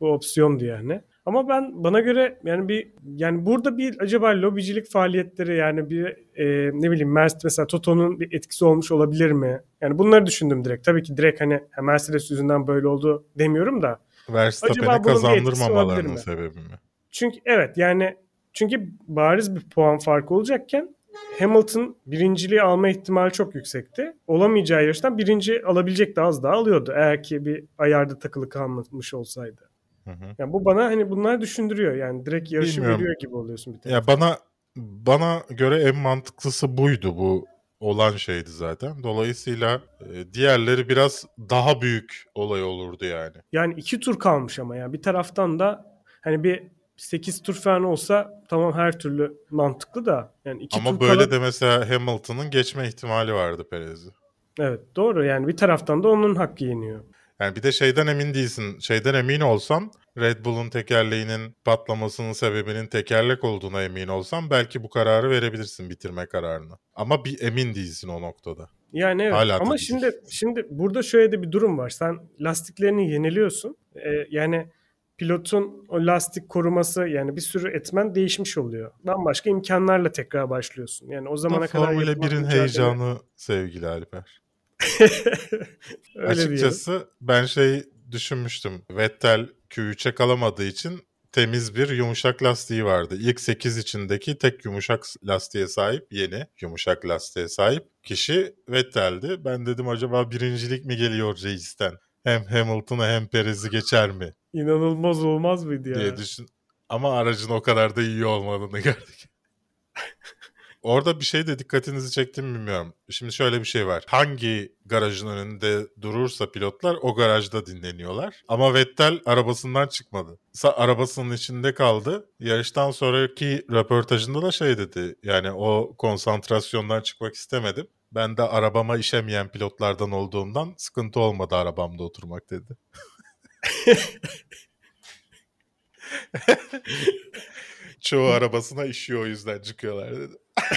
Speaker 5: Bu opsiyondu yani. Ama ben bana göre yani bir yani burada bir acaba lobicilik faaliyetleri yani bir e, ne bileyim Mercedes mesela Toto'nun bir etkisi olmuş olabilir mi? Yani bunları düşündüm direkt. Tabii ki direkt hani "Ha, Mercedes yüzünden böyle oldu demiyorum da
Speaker 4: Verstappen'e kazandırmamalarının sebebi mi?
Speaker 5: Çünkü evet yani çünkü bariz bir puan farkı olacakken Hamilton birinciliği alma ihtimali çok yüksekti. Olamayacağı yarıştan birinci alabilecekti az daha alıyordu. Eğer ki bir ayarda takılı kalmamış olsaydı.
Speaker 4: Hı hı.
Speaker 5: Yani bu bana hani bunlar düşündürüyor. Yani direkt yarışı
Speaker 4: Bilmiyorum.
Speaker 5: veriyor gibi oluyorsun bir
Speaker 4: Ya bana bana göre en mantıklısı buydu bu olan şeydi zaten. Dolayısıyla e, diğerleri biraz daha büyük olay olurdu yani.
Speaker 5: Yani iki tur kalmış ama ya. Bir taraftan da hani bir 8 tur falan olsa tamam her türlü mantıklı da. Yani iki
Speaker 4: Ama
Speaker 5: tur
Speaker 4: böyle
Speaker 5: kala-
Speaker 4: de mesela Hamilton'ın geçme ihtimali vardı Perez'i.
Speaker 5: Evet doğru yani bir taraftan da onun hakkı yeniyor.
Speaker 4: Yani bir de şeyden emin değilsin. Şeyden emin olsan Red Bull'un tekerleğinin patlamasının sebebinin tekerlek olduğuna emin olsan belki bu kararı verebilirsin bitirme kararını. Ama bir emin değilsin o noktada.
Speaker 5: Yani evet.
Speaker 4: Hala
Speaker 5: ama şimdi şimdi burada şöyle de bir durum var. Sen lastiklerini yeniliyorsun. Ee, yani pilotun o lastik koruması yani bir sürü etmen değişmiş oluyor. Bambaşka imkanlarla tekrar başlıyorsun. Yani o zamana
Speaker 4: Ama
Speaker 5: kadar
Speaker 4: Formula
Speaker 5: yapılan
Speaker 4: 1'in
Speaker 5: mücadele-
Speaker 4: heyecanı sevgili Alper. (laughs)
Speaker 5: Öyle diyelim.
Speaker 4: Açıkçası ben şey düşünmüştüm. Vettel Q3'e kalamadığı için temiz bir yumuşak lastiği vardı. İlk 8 içindeki tek yumuşak lastiğe sahip yeni yumuşak lastiğe sahip kişi Vettel'di. Ben dedim acaba birincilik mi geliyor Reis'ten? Hem Hamilton'a hem Perez'i geçer mi
Speaker 5: İnanılmaz olmaz mıydı ya?
Speaker 4: diye düşün. Ama aracın o kadar da iyi olmadığını (laughs) gördük. Orada bir şey de dikkatinizi çekti mi bilmiyorum. Şimdi şöyle bir şey var. Hangi garajın önünde durursa pilotlar o garajda dinleniyorlar. Ama Vettel arabasından çıkmadı. Sa- arabasının içinde kaldı. Yarıştan sonraki röportajında da şey dedi. Yani o konsantrasyondan çıkmak istemedim. Ben de arabama işemeyen pilotlardan olduğumdan sıkıntı olmadı arabamda oturmak dedi. (laughs) Çoğu arabasına işiyor o yüzden çıkıyorlar dedi. (laughs)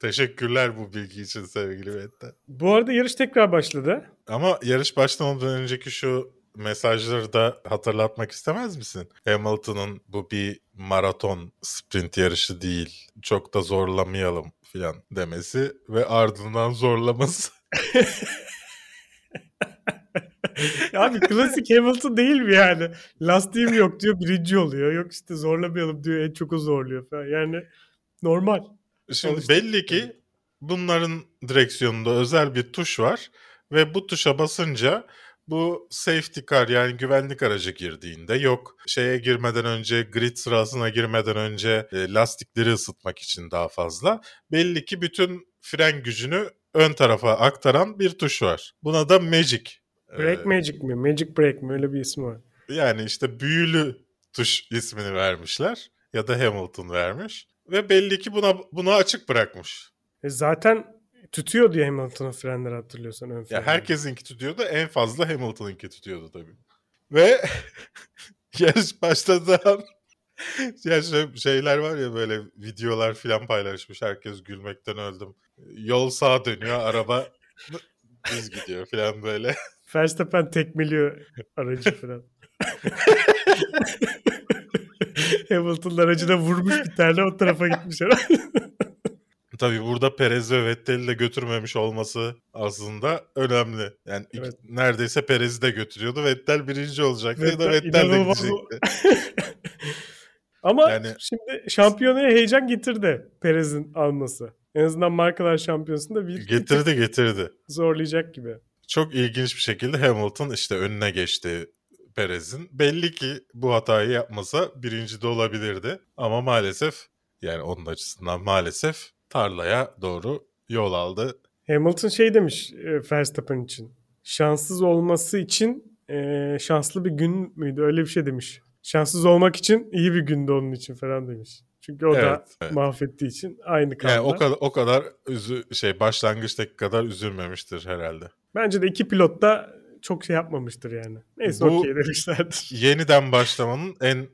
Speaker 4: Teşekkürler bu bilgi için sevgili Vettel.
Speaker 5: Bu arada yarış tekrar başladı.
Speaker 4: Ama yarış başlamadan önceki şu mesajları da hatırlatmak istemez misin? Hamilton'ın bu bir maraton sprint yarışı değil. Çok da zorlamayalım filan demesi ve ardından zorlaması. (laughs) (laughs)
Speaker 5: Abi klasik Hamilton değil mi yani? Lastiğim yok diyor birinci oluyor. Yok işte zorlamayalım diyor en çok o zorluyor falan. Yani normal.
Speaker 4: Şimdi
Speaker 5: Alıştık.
Speaker 4: belli ki bunların direksiyonunda özel bir tuş var ve bu tuşa basınca bu safety car yani güvenlik aracı girdiğinde yok şeye girmeden önce grid sırasına girmeden önce e, lastikleri ısıtmak için daha fazla. Belli ki bütün fren gücünü ön tarafa aktaran bir tuş var. Buna da Magic.
Speaker 5: Break
Speaker 4: Ee,
Speaker 5: Magic mi? Magic Break mi? Öyle bir ismi var.
Speaker 4: Yani işte büyülü tuş ismini vermişler ya da Hamilton vermiş ve belli ki buna bunu açık bırakmış.
Speaker 5: E zaten tutuyor diye Hamilton'ın frenleri hatırlıyorsan ön
Speaker 4: Ya
Speaker 5: frenleri.
Speaker 4: herkesinki tutuyordu en fazla Hamilton'ınki tutuyordu tabii. Ve (laughs) yarış başladığı ya şey- şeyler var ya böyle videolar filan paylaşmış. Herkes gülmekten öldüm. Yol sağa dönüyor araba düz gidiyor filan böyle.
Speaker 5: Verstappen tekmeliyor aracı falan. (laughs) Hamilton'ın aracına vurmuş bir tane o tarafa gitmiş herhalde.
Speaker 4: Tabii burada Perez ve Vettel'i de götürmemiş olması aslında önemli. Yani iki-
Speaker 5: Evet.
Speaker 4: neredeyse Perez'i de götürüyordu. Vettel birinci olacaktı ya da
Speaker 5: Vettel
Speaker 4: Vettel de gidecekti. (laughs)
Speaker 5: Ama
Speaker 4: Yani-
Speaker 5: şimdi şampiyonaya heyecan getirdi Perez'in alması. En azından markalar şampiyonasında bir,
Speaker 4: Getirdi getirdi.
Speaker 5: zorlayacak gibi.
Speaker 4: Çok ilginç bir şekilde Hamilton işte önüne geçti Perez'in. Belli ki bu hatayı yapmasa birinci de olabilirdi. Ama maalesef yani onun açısından maalesef tarlaya doğru yol aldı.
Speaker 5: Hamilton şey demiş e, Verstappen için. Şanssız olması için e, şanslı bir gün müydü? Öyle bir şey demiş. Şanssız olmak için iyi bir gündü onun için falan demiş. Çünkü o da
Speaker 4: Evet, evet.
Speaker 5: mahvettiği için aynı kaldı.
Speaker 4: Yani o kadar o kadar üzü, şey başlangıçtaki kadar üzülmemiştir herhalde.
Speaker 5: Bence de iki pilot da çok şey yapmamıştır yani. Neyse okey demişlerdir. (laughs)
Speaker 4: Yeniden başlamanın en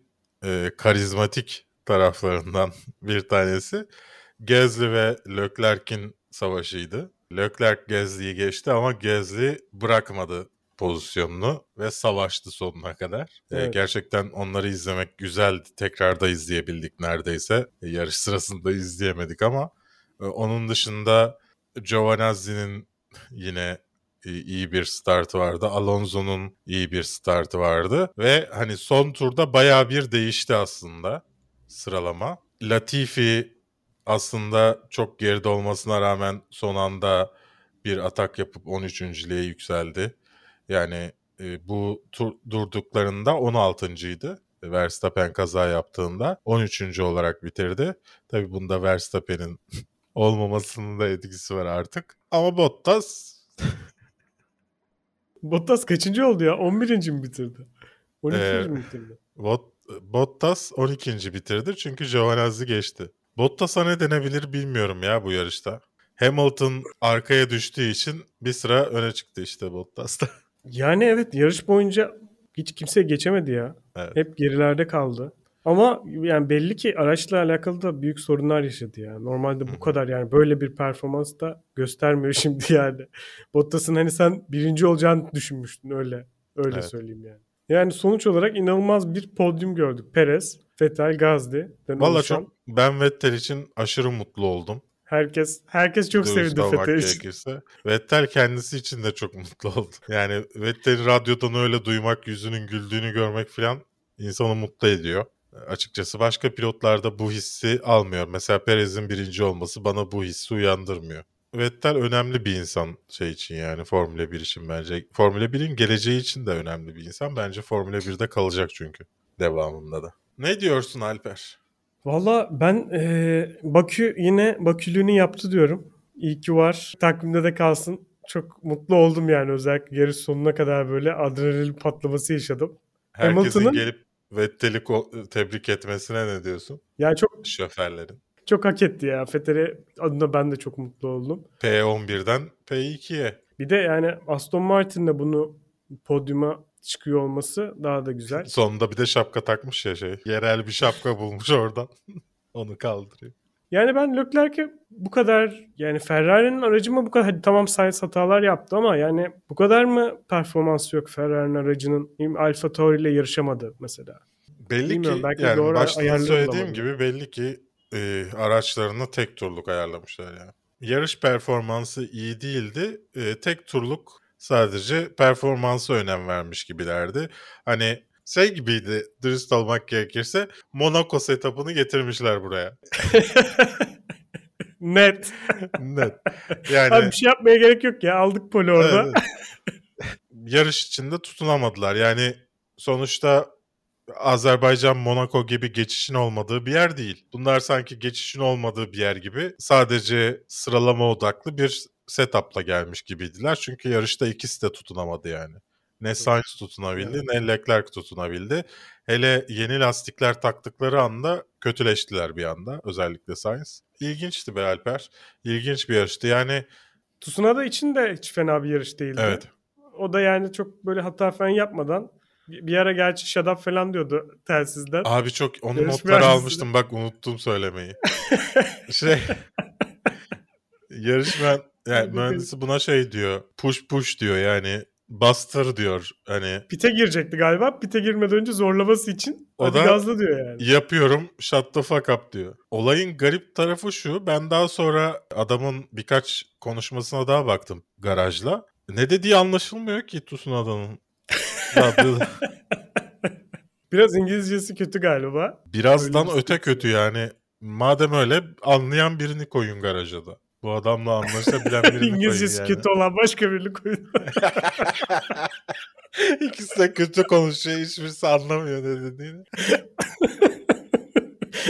Speaker 4: e, karizmatik taraflarından bir tanesi Gezli ve Leclerc'in savaşıydı. Leclerc Gezli'yi geçti ama Gezli bırakmadı pozisyonunu ve savaştı sonuna kadar. E,
Speaker 5: Evet.
Speaker 4: gerçekten onları izlemek güzeldi. Tekrar da izleyebildik neredeyse. E, yarış sırasında izleyemedik ama e, onun dışında Giovanazzi'nin (laughs) yine e, iyi bir startı vardı. Alonso'nun iyi bir startı vardı. Ve hani son turda bayağı bir değişti aslında sıralama. Latifi aslında çok geride olmasına rağmen son anda bir atak yapıp 13.liğe yükseldi. Yani e, bu tur durduklarında 16.ydı. Verstappen kaza yaptığında 13. olarak bitirdi. Tabii bunda Verstappen'in (laughs) olmamasının da etkisi var artık. Ama Bottas (laughs)
Speaker 5: Bottas kaçıncı oldu ya? 11. mi bitirdi? 12.
Speaker 4: Ee,
Speaker 5: mi bitirdi?
Speaker 4: Bot, Bottas 12. bitirdi çünkü Giovinazzi geçti. Bottas'a ne denebilir bilmiyorum ya bu yarışta. Hamilton arkaya düştüğü için bir sıra öne çıktı işte Bottas'ta. (laughs)
Speaker 5: Yani evet yarış boyunca hiç kimse geçemedi ya.
Speaker 4: Evet.
Speaker 5: Hep gerilerde kaldı. Ama yani belli ki araçla alakalı da büyük sorunlar yaşadı ya. Normalde bu kadar yani böyle bir performans da göstermiyor (laughs) şimdi yani. Bottas'ın hani sen birinci olacağını düşünmüştün öyle. Öyle
Speaker 4: Evet.
Speaker 5: söyleyeyim yani. Yani sonuç olarak inanılmaz bir podyum gördük. Perez, Vettel, Gazli.
Speaker 4: Valla çok ben Vettel için aşırı mutlu oldum.
Speaker 5: Herkes herkes çok
Speaker 4: Dürüst
Speaker 5: sevindi Vettel için.
Speaker 4: gerekirse. Vettel kendisi için de çok mutlu oldu. Yani Vettel'i radyodan öyle duymak, yüzünün güldüğünü görmek falan insanı mutlu ediyor. Açıkçası başka pilotlarda bu hissi almıyor. Mesela Perez'in birinci olması bana bu hissi uyandırmıyor. Vettel önemli bir insan şey için yani Formula 1 için bence. Formula 1'in geleceği için de önemli bir insan. Bence Formula 1'de kalacak çünkü devamında da. Ne diyorsun Alper?
Speaker 5: Valla ben e, Bakü yine Bakülüğünü yaptı diyorum. İyi ki var. Takvimde de kalsın. Çok mutlu oldum yani özellikle yarış sonuna kadar böyle adrenalin patlaması yaşadım.
Speaker 4: Herkesin
Speaker 5: Hamilton'ın-
Speaker 4: gelip Vettel'i tebrik etmesine ne diyorsun?
Speaker 5: Yani çok
Speaker 4: Şoförlerin.
Speaker 5: Çok hak etti ya. Fetter'e adına ben de çok mutlu oldum.
Speaker 4: P11'den P2'ye.
Speaker 5: Bir de yani Aston Martin'le bunu podyuma çıkıyor olması daha da güzel. (laughs)
Speaker 4: Sonunda bir de şapka takmış ya şey. Yerel bir şapka bulmuş oradan. (laughs) Onu kaldırıyor.
Speaker 5: Yani ben Leclerc'e bu kadar yani Ferrari'nin aracı mı bu kadar hadi tamam Sainz hatalar yaptı ama yani bu kadar mı performans yok Ferrari'nin aracının Alfa Tauri ile yarışamadı mesela.
Speaker 4: Belli
Speaker 5: Bilmiyorum,
Speaker 4: ki
Speaker 5: belki
Speaker 4: yani başta söylediğim gibi belli ki e, araçlarını tek turluk ayarlamışlar yani. Yarış performansı iyi değildi. E, tek turluk Sadece performansa önem vermiş gibilerdi. Hani şey gibiydi dürüst olmak gerekirse Monaco setup'ını getirmişler buraya. (laughs)
Speaker 5: Net.
Speaker 4: Net. Yani
Speaker 5: Abi bir şey yapmaya gerek yok ya. Aldık poli orada.
Speaker 4: Evet. (laughs) yarış içinde tutunamadılar. Yani sonuçta Azerbaycan Monaco gibi geçişin olmadığı bir yer değil. Bunlar sanki geçişin olmadığı bir yer gibi sadece sıralama odaklı bir setup'la gelmiş gibiydiler. Çünkü yarışta ikisi de tutunamadı yani. Ne Sainz tutunabildi ne Leclerc tutunabildi. Hele yeni lastikler taktıkları anda kötüleştiler bir anda özellikle Sainz. İlginçti be Alper. İlginç bir yarıştı. Yani
Speaker 5: Tsunada için de hiç fena bir yarış değildi.
Speaker 4: evet
Speaker 5: O da yani çok böyle hata falan yapmadan bir ara gerçi shut up falan diyordu telsizden.
Speaker 4: Abi çok onun
Speaker 5: Yarış
Speaker 4: notları
Speaker 5: mühendisi.
Speaker 4: almıştım bak unuttum söylemeyi. (laughs) şey yarışman yani mühendisi buna şey diyor. Push push diyor yani bastır diyor. Hani
Speaker 5: Pite girecekti galiba. Pite girmeden önce zorlaması için
Speaker 4: O
Speaker 5: hadi
Speaker 4: da-
Speaker 5: gazla diyor yani.
Speaker 4: yapıyorum shut the fuck up diyor. Olayın garip tarafı şu. Ben daha sonra adamın birkaç konuşmasına daha baktım garajla. Ne dediği anlaşılmıyor ki Tsunoda'nın. Radyoda. (laughs)
Speaker 5: Biraz İngilizcesi kötü galiba.
Speaker 4: Birazdan
Speaker 5: Öyle
Speaker 4: öte kötü yani. Madem öyle anlayan birini koyun garaja da. Bu adamla anlaşabilen birini (laughs) koyun
Speaker 5: İngilizcesi
Speaker 4: yani.
Speaker 5: kötü olan başka birini koyun. (laughs)
Speaker 4: İkisi de kötü konuşuyor. Hiçbirisi anlamıyor ne dediğini.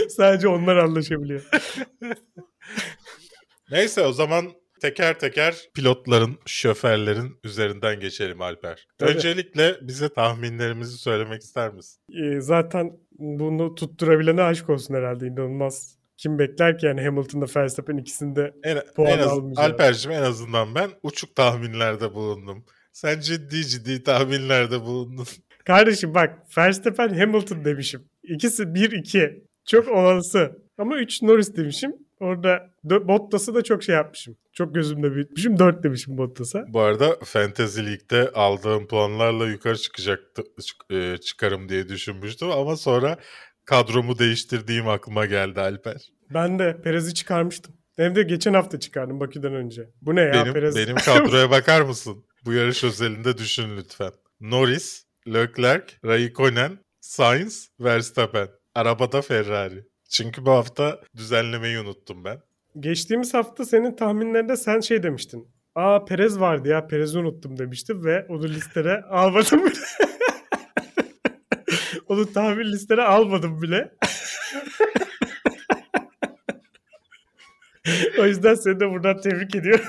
Speaker 5: Sadece onlar anlaşabiliyor.
Speaker 4: Neyse o zaman teker teker pilotların, şoförlerin üzerinden geçelim Alper.
Speaker 5: Tabii.
Speaker 4: Öncelikle bize tahminlerimizi söylemek ister misin?
Speaker 5: Ee, zaten bunu tutturabilene aşk olsun herhalde inanılmaz. Kim bekler ki yani Hamilton'da Verstappen ikisinde
Speaker 4: En,
Speaker 5: Puan
Speaker 4: en az,
Speaker 5: almayacağım.
Speaker 4: Alper'cim en azından ben uçuk tahminlerde bulundum. Sen ciddi ciddi tahminlerde bulundun. (laughs)
Speaker 5: Kardeşim bak Verstappen Hamilton demişim. İkisi 1-2. Çok olası. Ama 3 Norris demişim. Orada Bottas'ı da çok şey yapmışım. Çok gözümde büyütmüşüm. 4 demişim Bottas'a.
Speaker 4: Bu arada Fantasy League'de aldığım puanlarla yukarı çıkacaktı çık- e, çıkarım diye düşünmüştüm ama sonra kadromu değiştirdiğim aklıma geldi Alper.
Speaker 5: Ben de Perez'i çıkarmıştım. Hem de geçen hafta çıkardım Bakü'den önce. Bu ne ya
Speaker 4: benim
Speaker 5: Perez?
Speaker 4: benim (laughs) kadroya bakar mısın? Bu yarış özelinde düşün lütfen. Norris, Leclerc, Raikkonen, Sainz, Verstappen. Arabada Ferrari. Çünkü bu hafta düzenlemeyi unuttum ben.
Speaker 5: Geçtiğimiz hafta senin tahminlerinde sen şey demiştin. Aa Perez vardı ya Perez'i unuttum demiştin ve onu listere (laughs) almadım bile. (laughs) onu tahmin listere almadım bile. (laughs) o yüzden seni de buradan tebrik ediyorum.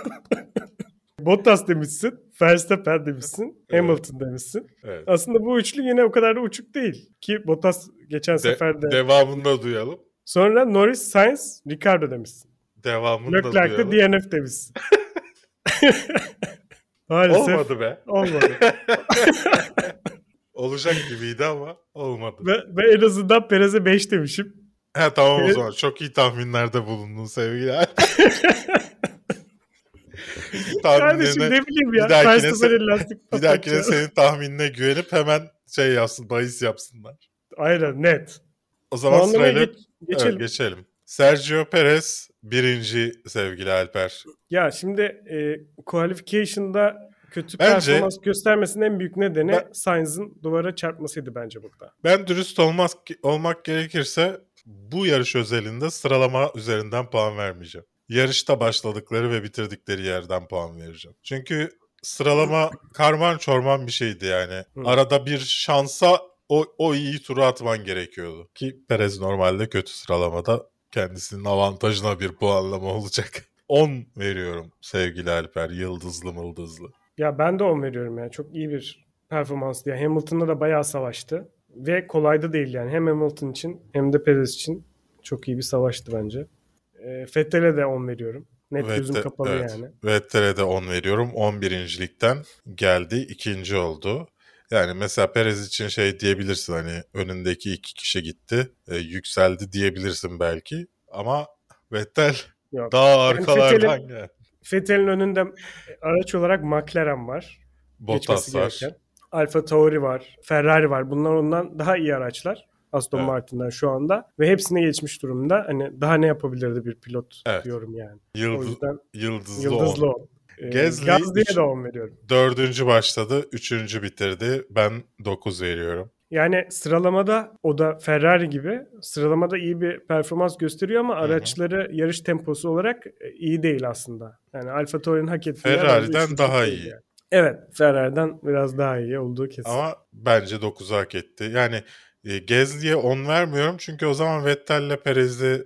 Speaker 5: Bottas demişsin, Verstappen demişsin,
Speaker 4: Evet.
Speaker 5: Hamilton demişsin.
Speaker 4: Evet.
Speaker 5: Aslında bu üçlü yine o kadar da uçuk değil. Ki Bottas geçen
Speaker 4: De-
Speaker 5: sefer de.
Speaker 4: devamını da duyalım.
Speaker 5: Sonra Norris, Sainz, Ricardo demişsin.
Speaker 4: Devamını da
Speaker 5: Leclerc de. DNF demişsin. Maalesef olmadı.
Speaker 4: Olmadı be. (laughs) Olacak gibiydi ama olmadı.
Speaker 5: ve, ve en azından Perez'e 5 demişim.
Speaker 4: He tamam o zaman. Çok iyi tahminlerde bulundun sevgili. (laughs)
Speaker 5: Kardeşim ne bileyim
Speaker 4: bir
Speaker 5: ya.
Speaker 4: dahakine
Speaker 5: Verstappen'in lastik
Speaker 4: bir dahakine senin tahminine güvenip hemen şey yapsın, bahis yapsınlar.
Speaker 5: Aynen net.
Speaker 4: O zaman
Speaker 5: Puanlamaya
Speaker 4: sırayla
Speaker 5: geç- geçelim.
Speaker 4: Evet, geçelim. Sergio Perez birinci sevgili Alper.
Speaker 5: Ya şimdi e, qualification'da kötü
Speaker 4: Bence-
Speaker 5: performans göstermesinin en büyük nedeni
Speaker 4: Ben-
Speaker 5: Sainz'ın duvara çarpmasıydı bence burada.
Speaker 4: Ben dürüst olmaz, olmak gerekirse bu yarış özelinde sıralama üzerinden puan vermeyeceğim. Yarışta başladıkları ve bitirdikleri yerden puan vereceğim. Çünkü sıralama karman çorman bir şeydi yani.
Speaker 5: Hı.
Speaker 4: Arada bir şansa o, o iyi turu atman gerekiyordu. Ki Perez normalde kötü sıralamada kendisinin avantajına bir puanlama olacak. (laughs) 10 veriyorum sevgili Alper. Yıldızlı mıldızlı.
Speaker 5: Ya ben de 10 veriyorum ya. Çok iyi bir performanstı. Ya Hamilton'da da bayağı savaştı. Ve kolay da değil yani. Hem Hamilton için hem de Perez için çok iyi bir savaştı bence. E, Vettel'e de 10 veriyorum. Net gözüm
Speaker 4: Vettel-
Speaker 5: kapalı
Speaker 4: evet.
Speaker 5: yani.
Speaker 4: Vettel'e de 10 veriyorum. 11. ligden geldi. ikinci oldu. Yani mesela Perez için şey diyebilirsin hani önündeki iki kişi gitti. e, yükseldi diyebilirsin belki. Ama Vettel
Speaker 5: Yok.
Speaker 4: daha arkalardan
Speaker 5: Vettel'in-
Speaker 4: geldi.
Speaker 5: Vettel'in önünde araç olarak McLaren var.
Speaker 4: Bottas var.
Speaker 5: Alfa Tauri var. Ferrari var. Bunlar ondan daha iyi araçlar. Aston
Speaker 4: Evet.
Speaker 5: Martin'den şu anda. Ve hepsine geçmiş durumda. Hani daha ne yapabilirdi bir pilot
Speaker 4: Evet.
Speaker 5: diyorum yani. O
Speaker 4: Yıldız,
Speaker 5: yüzden
Speaker 4: yıldızlı,
Speaker 5: yıldızlı
Speaker 4: on.
Speaker 5: Ee,
Speaker 4: Gasly
Speaker 5: Gasly'ye
Speaker 4: üç-
Speaker 5: de 10 veriyorum.
Speaker 4: Dördüncü başladı, üçüncü bitirdi. Ben 9 veriyorum.
Speaker 5: Yani sıralamada o da Ferrari gibi sıralamada iyi bir performans gösteriyor ama araçları yarış temposu olarak e, iyi değil aslında. Yani Alfa Tauri'nin hak ettiği
Speaker 4: Ferrari'den daha iyi.
Speaker 5: yani. Evet Ferrari'den biraz daha iyi olduğu kesin.
Speaker 4: Ama bence 9'u hak etti. Yani e, Gezli'ye 10 vermiyorum çünkü o zaman Vettel'le Perez'e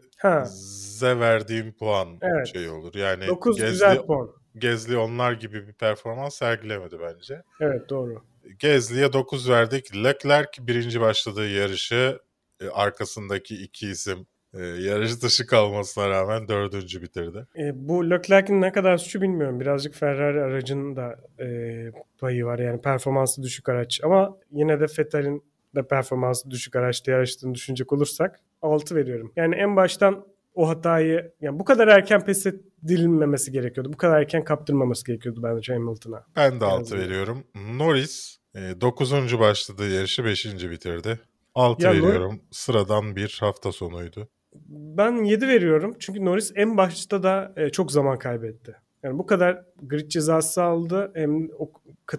Speaker 4: verdiğim puan
Speaker 5: Evet.
Speaker 4: şey olur. Yani
Speaker 5: 9
Speaker 4: Gezli,
Speaker 5: güzel puan.
Speaker 4: Gezli onlar gibi bir performans sergilemedi bence.
Speaker 5: Evet doğru.
Speaker 4: Gezli'ye 9 verdik. Leclerc birinci başladığı yarışı e, arkasındaki iki isim e, yarış dışı kalmasına rağmen dördüncü bitirdi.
Speaker 5: E, bu Leclerc'in ne kadar suçu bilmiyorum. Birazcık Ferrari aracının da e, payı var. Yani performansı düşük araç. Ama yine de Vettel'in de performansı düşük araçta yarıştığını düşünecek olursak 6 veriyorum. Yani en baştan o hatayı yani bu kadar erken pes edilmemesi gerekiyordu. Bu kadar erken kaptırmaması gerekiyordu bence Hamilton'a.
Speaker 4: Ben de 6
Speaker 5: Yazdım.
Speaker 4: veriyorum. Norris 9. başladığı yarışı 5. bitirdi. 6
Speaker 5: Ya Nor-
Speaker 4: veriyorum. Sıradan bir hafta sonuydu.
Speaker 5: Ben 7 veriyorum. Çünkü Norris en başta da e, çok zaman kaybetti. Yani bu kadar grid cezası aldı. Hem o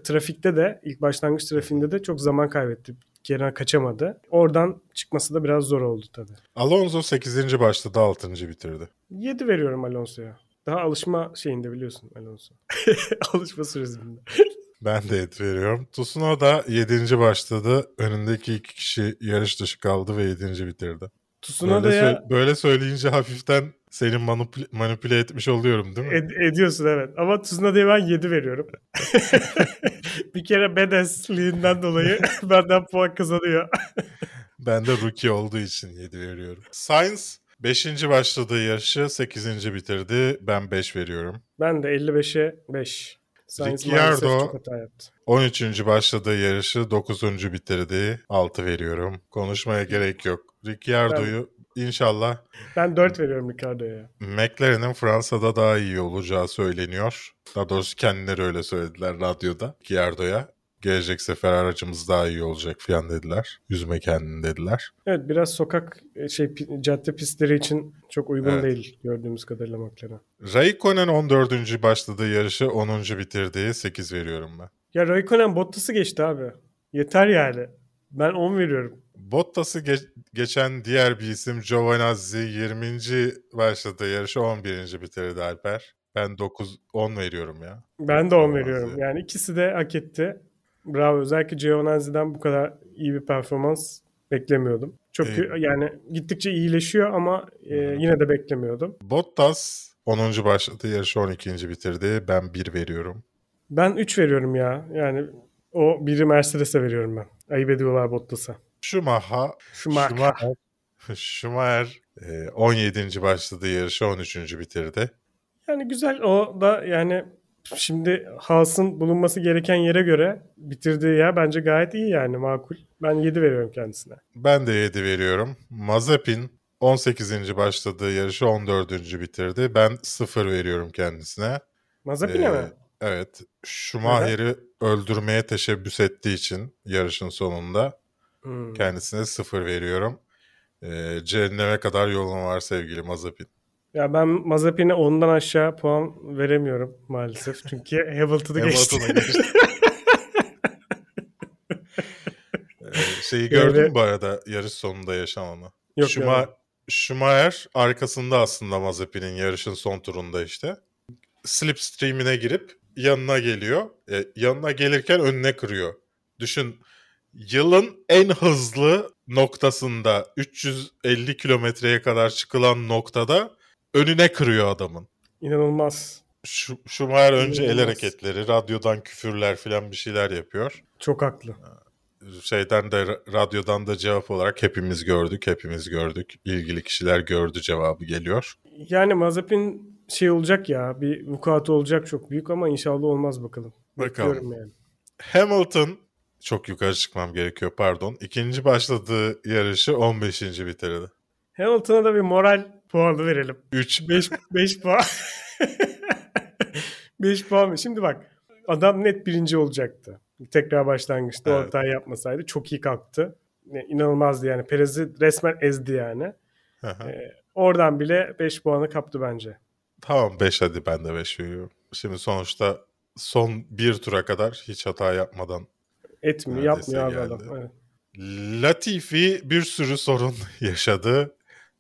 Speaker 5: trafikte de ilk başlangıç trafiğinde de çok zaman kaybetti. Yerine kaçamadı. Oradan çıkması da biraz zor oldu tabii.
Speaker 4: Alonso 8. başladı 6. bitirdi.
Speaker 5: 7 veriyorum Alonso'ya. Daha alışma şeyinde biliyorsun Alonso. (laughs) alışma süresinde.
Speaker 4: Ben de 7 veriyorum. Tsunoda 7. başladı. Önündeki iki kişi yarış dışı kaldı ve 7. bitirdi. Böyle,
Speaker 5: Tsunoda'ya
Speaker 4: sö- böyle söyleyince hafiften seni manipüle, manipüle etmiş oluyorum değil mi?
Speaker 5: ed- ediyorsun evet. Ama Tsunoda'ya ben 7 veriyorum. (laughs) bir kere bedesliğinden dolayı (laughs) benden puan kazanıyor.
Speaker 4: Ben de rookie olduğu için 7 veriyorum. Sainz 5. başladığı yarışı 8. bitirdi. Ben 5 veriyorum.
Speaker 5: Ben de 55'e 5. Sainz
Speaker 4: Ricciardo-
Speaker 5: maalesef çok hata yaptı.
Speaker 4: 13. başladığı yarışı 9. bitirdi. 6 veriyorum. Konuşmaya gerek yok. Ricciardo'yu inşallah
Speaker 5: Ben 4 veriyorum Ricardo'ya.
Speaker 4: McLaren'in Fransa'da daha iyi olacağı söyleniyor. Daha doğrusu kendileri öyle söylediler radyoda Ricciardo'ya. Gelecek sefer aracımız daha iyi olacak falan dediler. Yüzme kendini dediler.
Speaker 5: Evet biraz sokak e, şey cadde pistleri için çok uygun
Speaker 4: Evet.
Speaker 5: değil gördüğümüz kadarıyla McLaren.
Speaker 4: Raikkonen 14. başladığı yarışı 10. bitirdi. 8 veriyorum ben.
Speaker 5: Ya Raikkonen Bottas'ı geçti abi. Yeter yani. Ben 10 veriyorum.
Speaker 4: Bottas'ı ge- geçen diğer bir isim Giovinazzi 20. başladığı yarışı 11. bitirdi Alper. Ben 9 10 veriyorum ya.
Speaker 5: Ben de 10
Speaker 4: Olmaz
Speaker 5: veriyorum.
Speaker 4: ya.
Speaker 5: Yani ikisi de hak etti. Bravo. Özellikle Giovinazzi'den bu kadar iyi bir performans beklemiyordum. Çok kö- yani gittikçe iyileşiyor ama e, yine de beklemiyordum.
Speaker 4: Bottas 10. başladığı yarışı 12. bitirdi. Ben 1 veriyorum.
Speaker 5: Ben 3 veriyorum ya. Yani o biri Mercedes'e veriyorum ben. Ayıp ediyorlar Bottas'a.
Speaker 4: Schumacher
Speaker 5: Schumacher.
Speaker 4: Schumacher, Schumacher e, 17. başladığı yarışı 13. bitirdi.
Speaker 5: Yani güzel o da yani şimdi Haas'ın bulunması gereken yere göre bitirdiği yer bence gayet iyi yani makul. Ben 7 veriyorum kendisine.
Speaker 4: Ben de 7 veriyorum. Mazepin 18. başladığı yarışı 14. bitirdi. Ben 0 veriyorum kendisine.
Speaker 5: Mazepin'e
Speaker 4: Ee,
Speaker 5: mi?
Speaker 4: Evet. Schumacher'i öldürmeye teşebbüs ettiği için yarışın sonunda
Speaker 5: Hmm.
Speaker 4: kendisine 0 veriyorum. Ee, cehenneme kadar yolun var sevgili Mazepin.
Speaker 5: Ya ben Mazepin'e ondan aşağı puan veremiyorum maalesef. Çünkü (laughs) Hamilton'ı geçti.
Speaker 4: Geçti. (laughs) Ee, şeyi gördün
Speaker 5: Yani-
Speaker 4: mü bu arada yarış sonunda yaşananı?
Speaker 5: Yok
Speaker 4: Schuma-
Speaker 5: ya.
Speaker 4: Schumacher arkasında aslında Mazepin'in yarışın son turunda işte. Slipstream'ine girip yanına geliyor. E, yanına gelirken önüne kırıyor. Düşün yılın en hızlı noktasında 350 kilometreye kadar çıkılan noktada önüne kırıyor adamın.
Speaker 5: İnanılmaz.
Speaker 4: Şu, Schumacher önce el
Speaker 5: İnanılmaz.
Speaker 4: hareketleri, radyodan küfürler falan bir şeyler yapıyor.
Speaker 5: Çok haklı.
Speaker 4: Şeyden de ra- radyodan da cevap olarak hepimiz gördük, hepimiz gördük. İlgili kişiler gördü cevabı geliyor.
Speaker 5: Yani Mazepin şey olacak ya bir vukuatı olacak çok büyük ama inşallah olmaz bakalım.
Speaker 4: Bakalım.
Speaker 5: Bekliyorum yani.
Speaker 4: Hamilton çok yukarı çıkmam gerekiyor pardon. İkinci başladığı yarışı 15. bitirdi.
Speaker 5: Hamilton'a da bir moral puanı verelim.
Speaker 4: 3
Speaker 5: 5 5 puan. (laughs) 5 puan mı? Şimdi bak adam net birinci olacaktı. Tekrar başlangıçta
Speaker 4: Evet.
Speaker 5: hatayı yapmasaydı çok iyi kalktı. İnanılmazdı yani. Perez'i resmen ezdi yani. Ee, oradan bile 5 puanı kaptı bence.
Speaker 4: Tamam 5 hadi ben de 5 veriyorum. Şimdi sonuçta son bir tura kadar hiç hata yapmadan
Speaker 5: Etmiyor, yapmıyor abi
Speaker 4: geldi.
Speaker 5: adam. Evet.
Speaker 4: Latifi bir sürü sorun (laughs) yaşadı.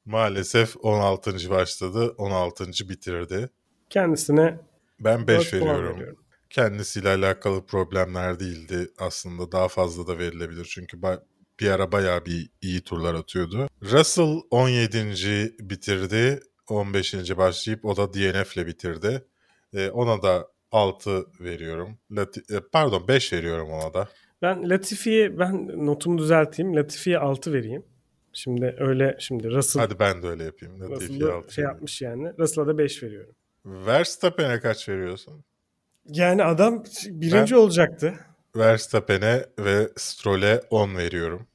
Speaker 4: Maalesef 16. başladı, 16. bitirdi.
Speaker 5: Kendisine
Speaker 4: Ben
Speaker 5: 5
Speaker 4: 5 veriyorum. Kendisiyle alakalı problemler değildi. Aslında daha fazla da verilebilir. Çünkü bir ara bayağı bir iyi turlar atıyordu. Russell 17. bitirdi. 15. başlayıp o da DNF ile bitirdi. Ee, ona da 6 veriyorum. Lati- e, pardon 5 veriyorum ona da.
Speaker 5: Ben Latifi'ye ben notumu düzelteyim. Latifi'ye 6 vereyim. Şimdi öyle şimdi Russell,
Speaker 4: Hadi ben de öyle yapayım. 6
Speaker 5: şey yapmış yani. Russell'a da 5 veriyorum.
Speaker 4: Verstappen'e kaç veriyorsun?
Speaker 5: Yani adam birinci olacaktı.
Speaker 4: Verstappen'e ve Stroll'e 10 veriyorum.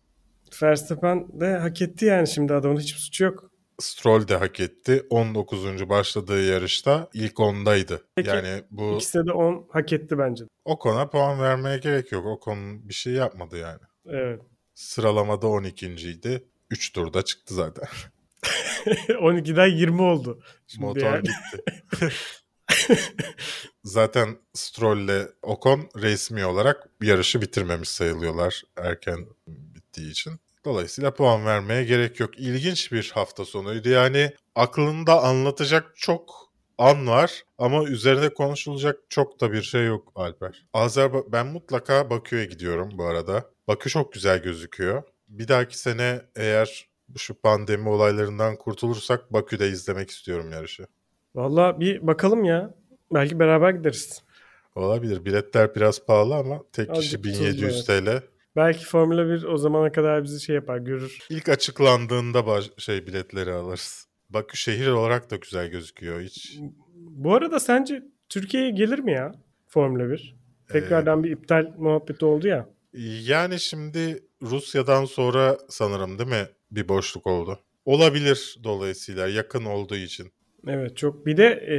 Speaker 5: Verstappen de hak etti yani şimdi adamın hiçbir suçu yok.
Speaker 4: Stroll de hak etti. 19. başladığı yarışta ilk 10'daydı.
Speaker 5: Peki,
Speaker 4: yani bu
Speaker 5: İkisine de 10 hak etti bence.
Speaker 4: Ocon'a puan vermeye gerek yok. Ocon bir şey yapmadı yani.
Speaker 5: Evet.
Speaker 4: Sıralamada 12.ydi. 3 turda çıktı zaten. (laughs)
Speaker 5: 12'den 20 oldu. Şimdi
Speaker 4: Motor
Speaker 5: yani.
Speaker 4: gitti. Zaten Stroll'le Ocon resmi olarak yarışı bitirmemiş sayılıyorlar erken bittiği için. Dolayısıyla puan vermeye gerek yok. İlginç bir hafta sonuydu. Yani aklında anlatacak çok an var ama üzerine konuşulacak çok da bir şey yok Alper. Azerba ben mutlaka Bakü'ye gidiyorum bu arada. Bakü çok güzel gözüküyor. Bir dahaki sene eğer şu pandemi olaylarından kurtulursak Bakü'de izlemek istiyorum yarışı.
Speaker 5: Valla bir bakalım ya. Belki beraber gideriz.
Speaker 4: Olabilir. Biletler biraz pahalı ama tek kişi
Speaker 5: Azıcık tuzlu,
Speaker 4: 1700 TL.
Speaker 5: Belki Formula 1 o zamana kadar bizi şey yapar görür.
Speaker 4: İlk açıklandığında baş, şey biletleri alırız. Bakü şehir olarak da güzel gözüküyor hiç.
Speaker 5: Bu arada sence Türkiye'ye gelir mi ya Formula 1? Tekrardan bir iptal muhabbeti oldu ya.
Speaker 4: Yani şimdi Rusya'dan sonra sanırım değil mi bir boşluk oldu. Olabilir dolayısıyla yakın olduğu için.
Speaker 5: Evet çok. Bir de e,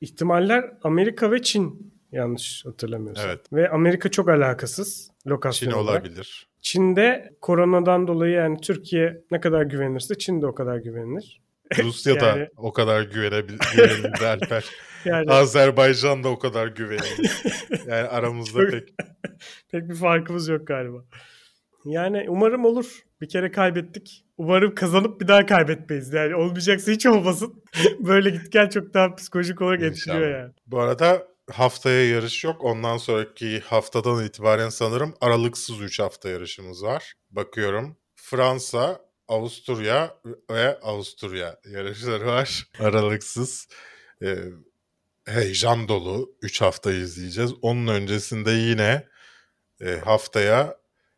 Speaker 5: ihtimaller Amerika ve Çin yanlış hatırlamıyorsam.
Speaker 4: Evet.
Speaker 5: Ve Amerika çok alakasız lokasyon
Speaker 4: Çin
Speaker 5: olarak.
Speaker 4: olabilir.
Speaker 5: Çin'de koronadan dolayı yani Türkiye ne kadar güvenirse Çin de o kadar güvenilir. (laughs)
Speaker 4: Rusya da
Speaker 5: Yani-
Speaker 4: o kadar güvenebil güvenildi Alper. (laughs)
Speaker 5: Yani
Speaker 4: Azerbaycan da o kadar güvenildi. Yani aramızda
Speaker 5: Çok-
Speaker 4: pek (laughs)
Speaker 5: pek bir farkımız yok galiba. Yani umarım olur. Bir kere kaybettik. Umarım kazanıp bir daha kaybetmeyiz. Yani olmayacaksa hiç olmasın. (laughs) Böyle git gel çok daha psikolojik olarak etkiliyor
Speaker 4: İnşallah.
Speaker 5: yani.
Speaker 4: Bu arada haftaya yarış yok. Ondan sonraki haftadan itibaren sanırım aralıksız 3 hafta yarışımız var. Bakıyorum. Fransa, Avusturya ve Avusturya yarışları var. (laughs) Aralıksız. Ee, heyecan dolu 3 hafta izleyeceğiz. Onun öncesinde yine e, haftaya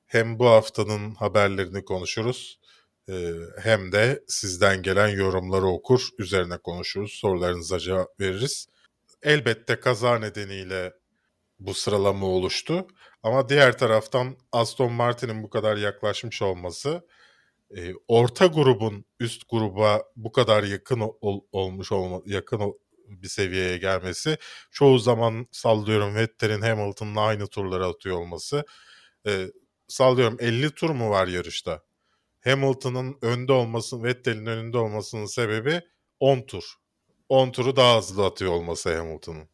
Speaker 4: hem bu haftanın haberlerini konuşuruz e, hem de sizden gelen yorumları okur, üzerine konuşuruz, sorularınıza cevap veririz elbette kaza nedeniyle bu sıralama oluştu. Ama diğer taraftan Aston Martin'in bu kadar yaklaşmış olması, e, orta grubun üst gruba bu kadar yakın ol- olmuş olma, yakın bir seviyeye gelmesi, çoğu zaman sallıyorum Vettel'in Hamilton'la aynı turları atıyor olması, e, sallıyorum 50 tur mu var yarışta? Hamilton'ın önde olması, Vettel'in önünde olmasının sebebi 10 tur. 10 turu daha hızlı atıyor olması Hamilton'ın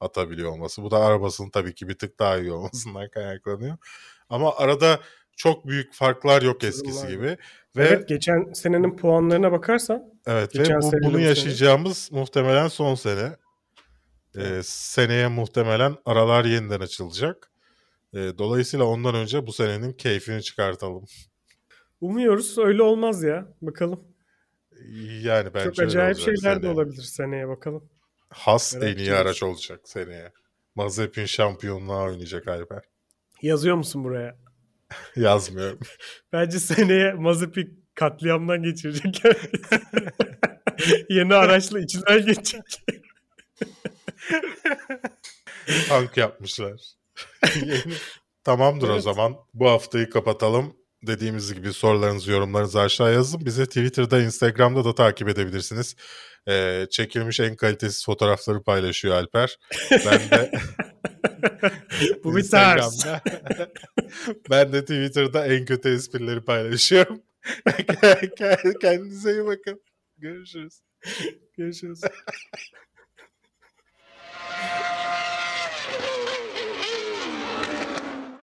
Speaker 4: atabiliyor olması. Bu da arabasının tabii ki bir tık daha iyi olmasından kaynaklanıyor. Ama arada çok büyük farklar yok eskisi gibi. Ve
Speaker 5: Evet geçen senenin puanlarına bakarsan
Speaker 4: evet ve bu, bunu
Speaker 5: sene.
Speaker 4: yaşayacağımız muhtemelen son sene. Ee, seneye muhtemelen aralar yeniden açılacak. Ee, dolayısıyla ondan önce bu senenin keyfini çıkartalım.
Speaker 5: umuyoruz öyle olmaz ya. Bakalım.
Speaker 4: Yani bence
Speaker 5: çok acayip
Speaker 4: olacak
Speaker 5: şeyler de
Speaker 4: seneye.
Speaker 5: olabilir seneye bakalım.
Speaker 4: Has
Speaker 5: Merak
Speaker 4: en iyi araç olacak seneye. Mazepin şampiyonluğa oynayacak Alper.
Speaker 5: Yazıyor musun buraya? (laughs)
Speaker 4: Yazmıyorum. (laughs)
Speaker 5: Bence seneye Mazepin katliamdan geçirecek. (laughs) Yeni araçla içinden geçecek.
Speaker 4: Tank yapmışlar. (laughs) Tamamdır o
Speaker 5: Evet.
Speaker 4: zaman. Bu haftayı kapatalım. Dediğimiz gibi sorularınızı, yorumlarınızı aşağı yazın. Bizi Twitter'da, Instagram'da da takip edebilirsiniz. Ee, çekilmiş en kalitesiz fotoğrafları paylaşıyor Alper. Ben de (laughs)
Speaker 5: Bu bir.
Speaker 4: Instagram'da. (laughs) ben de Twitter'da en kötü esprileri paylaşıyorum. Kendinize iyi bakın. Görüşürüz.
Speaker 5: Görüşürüz.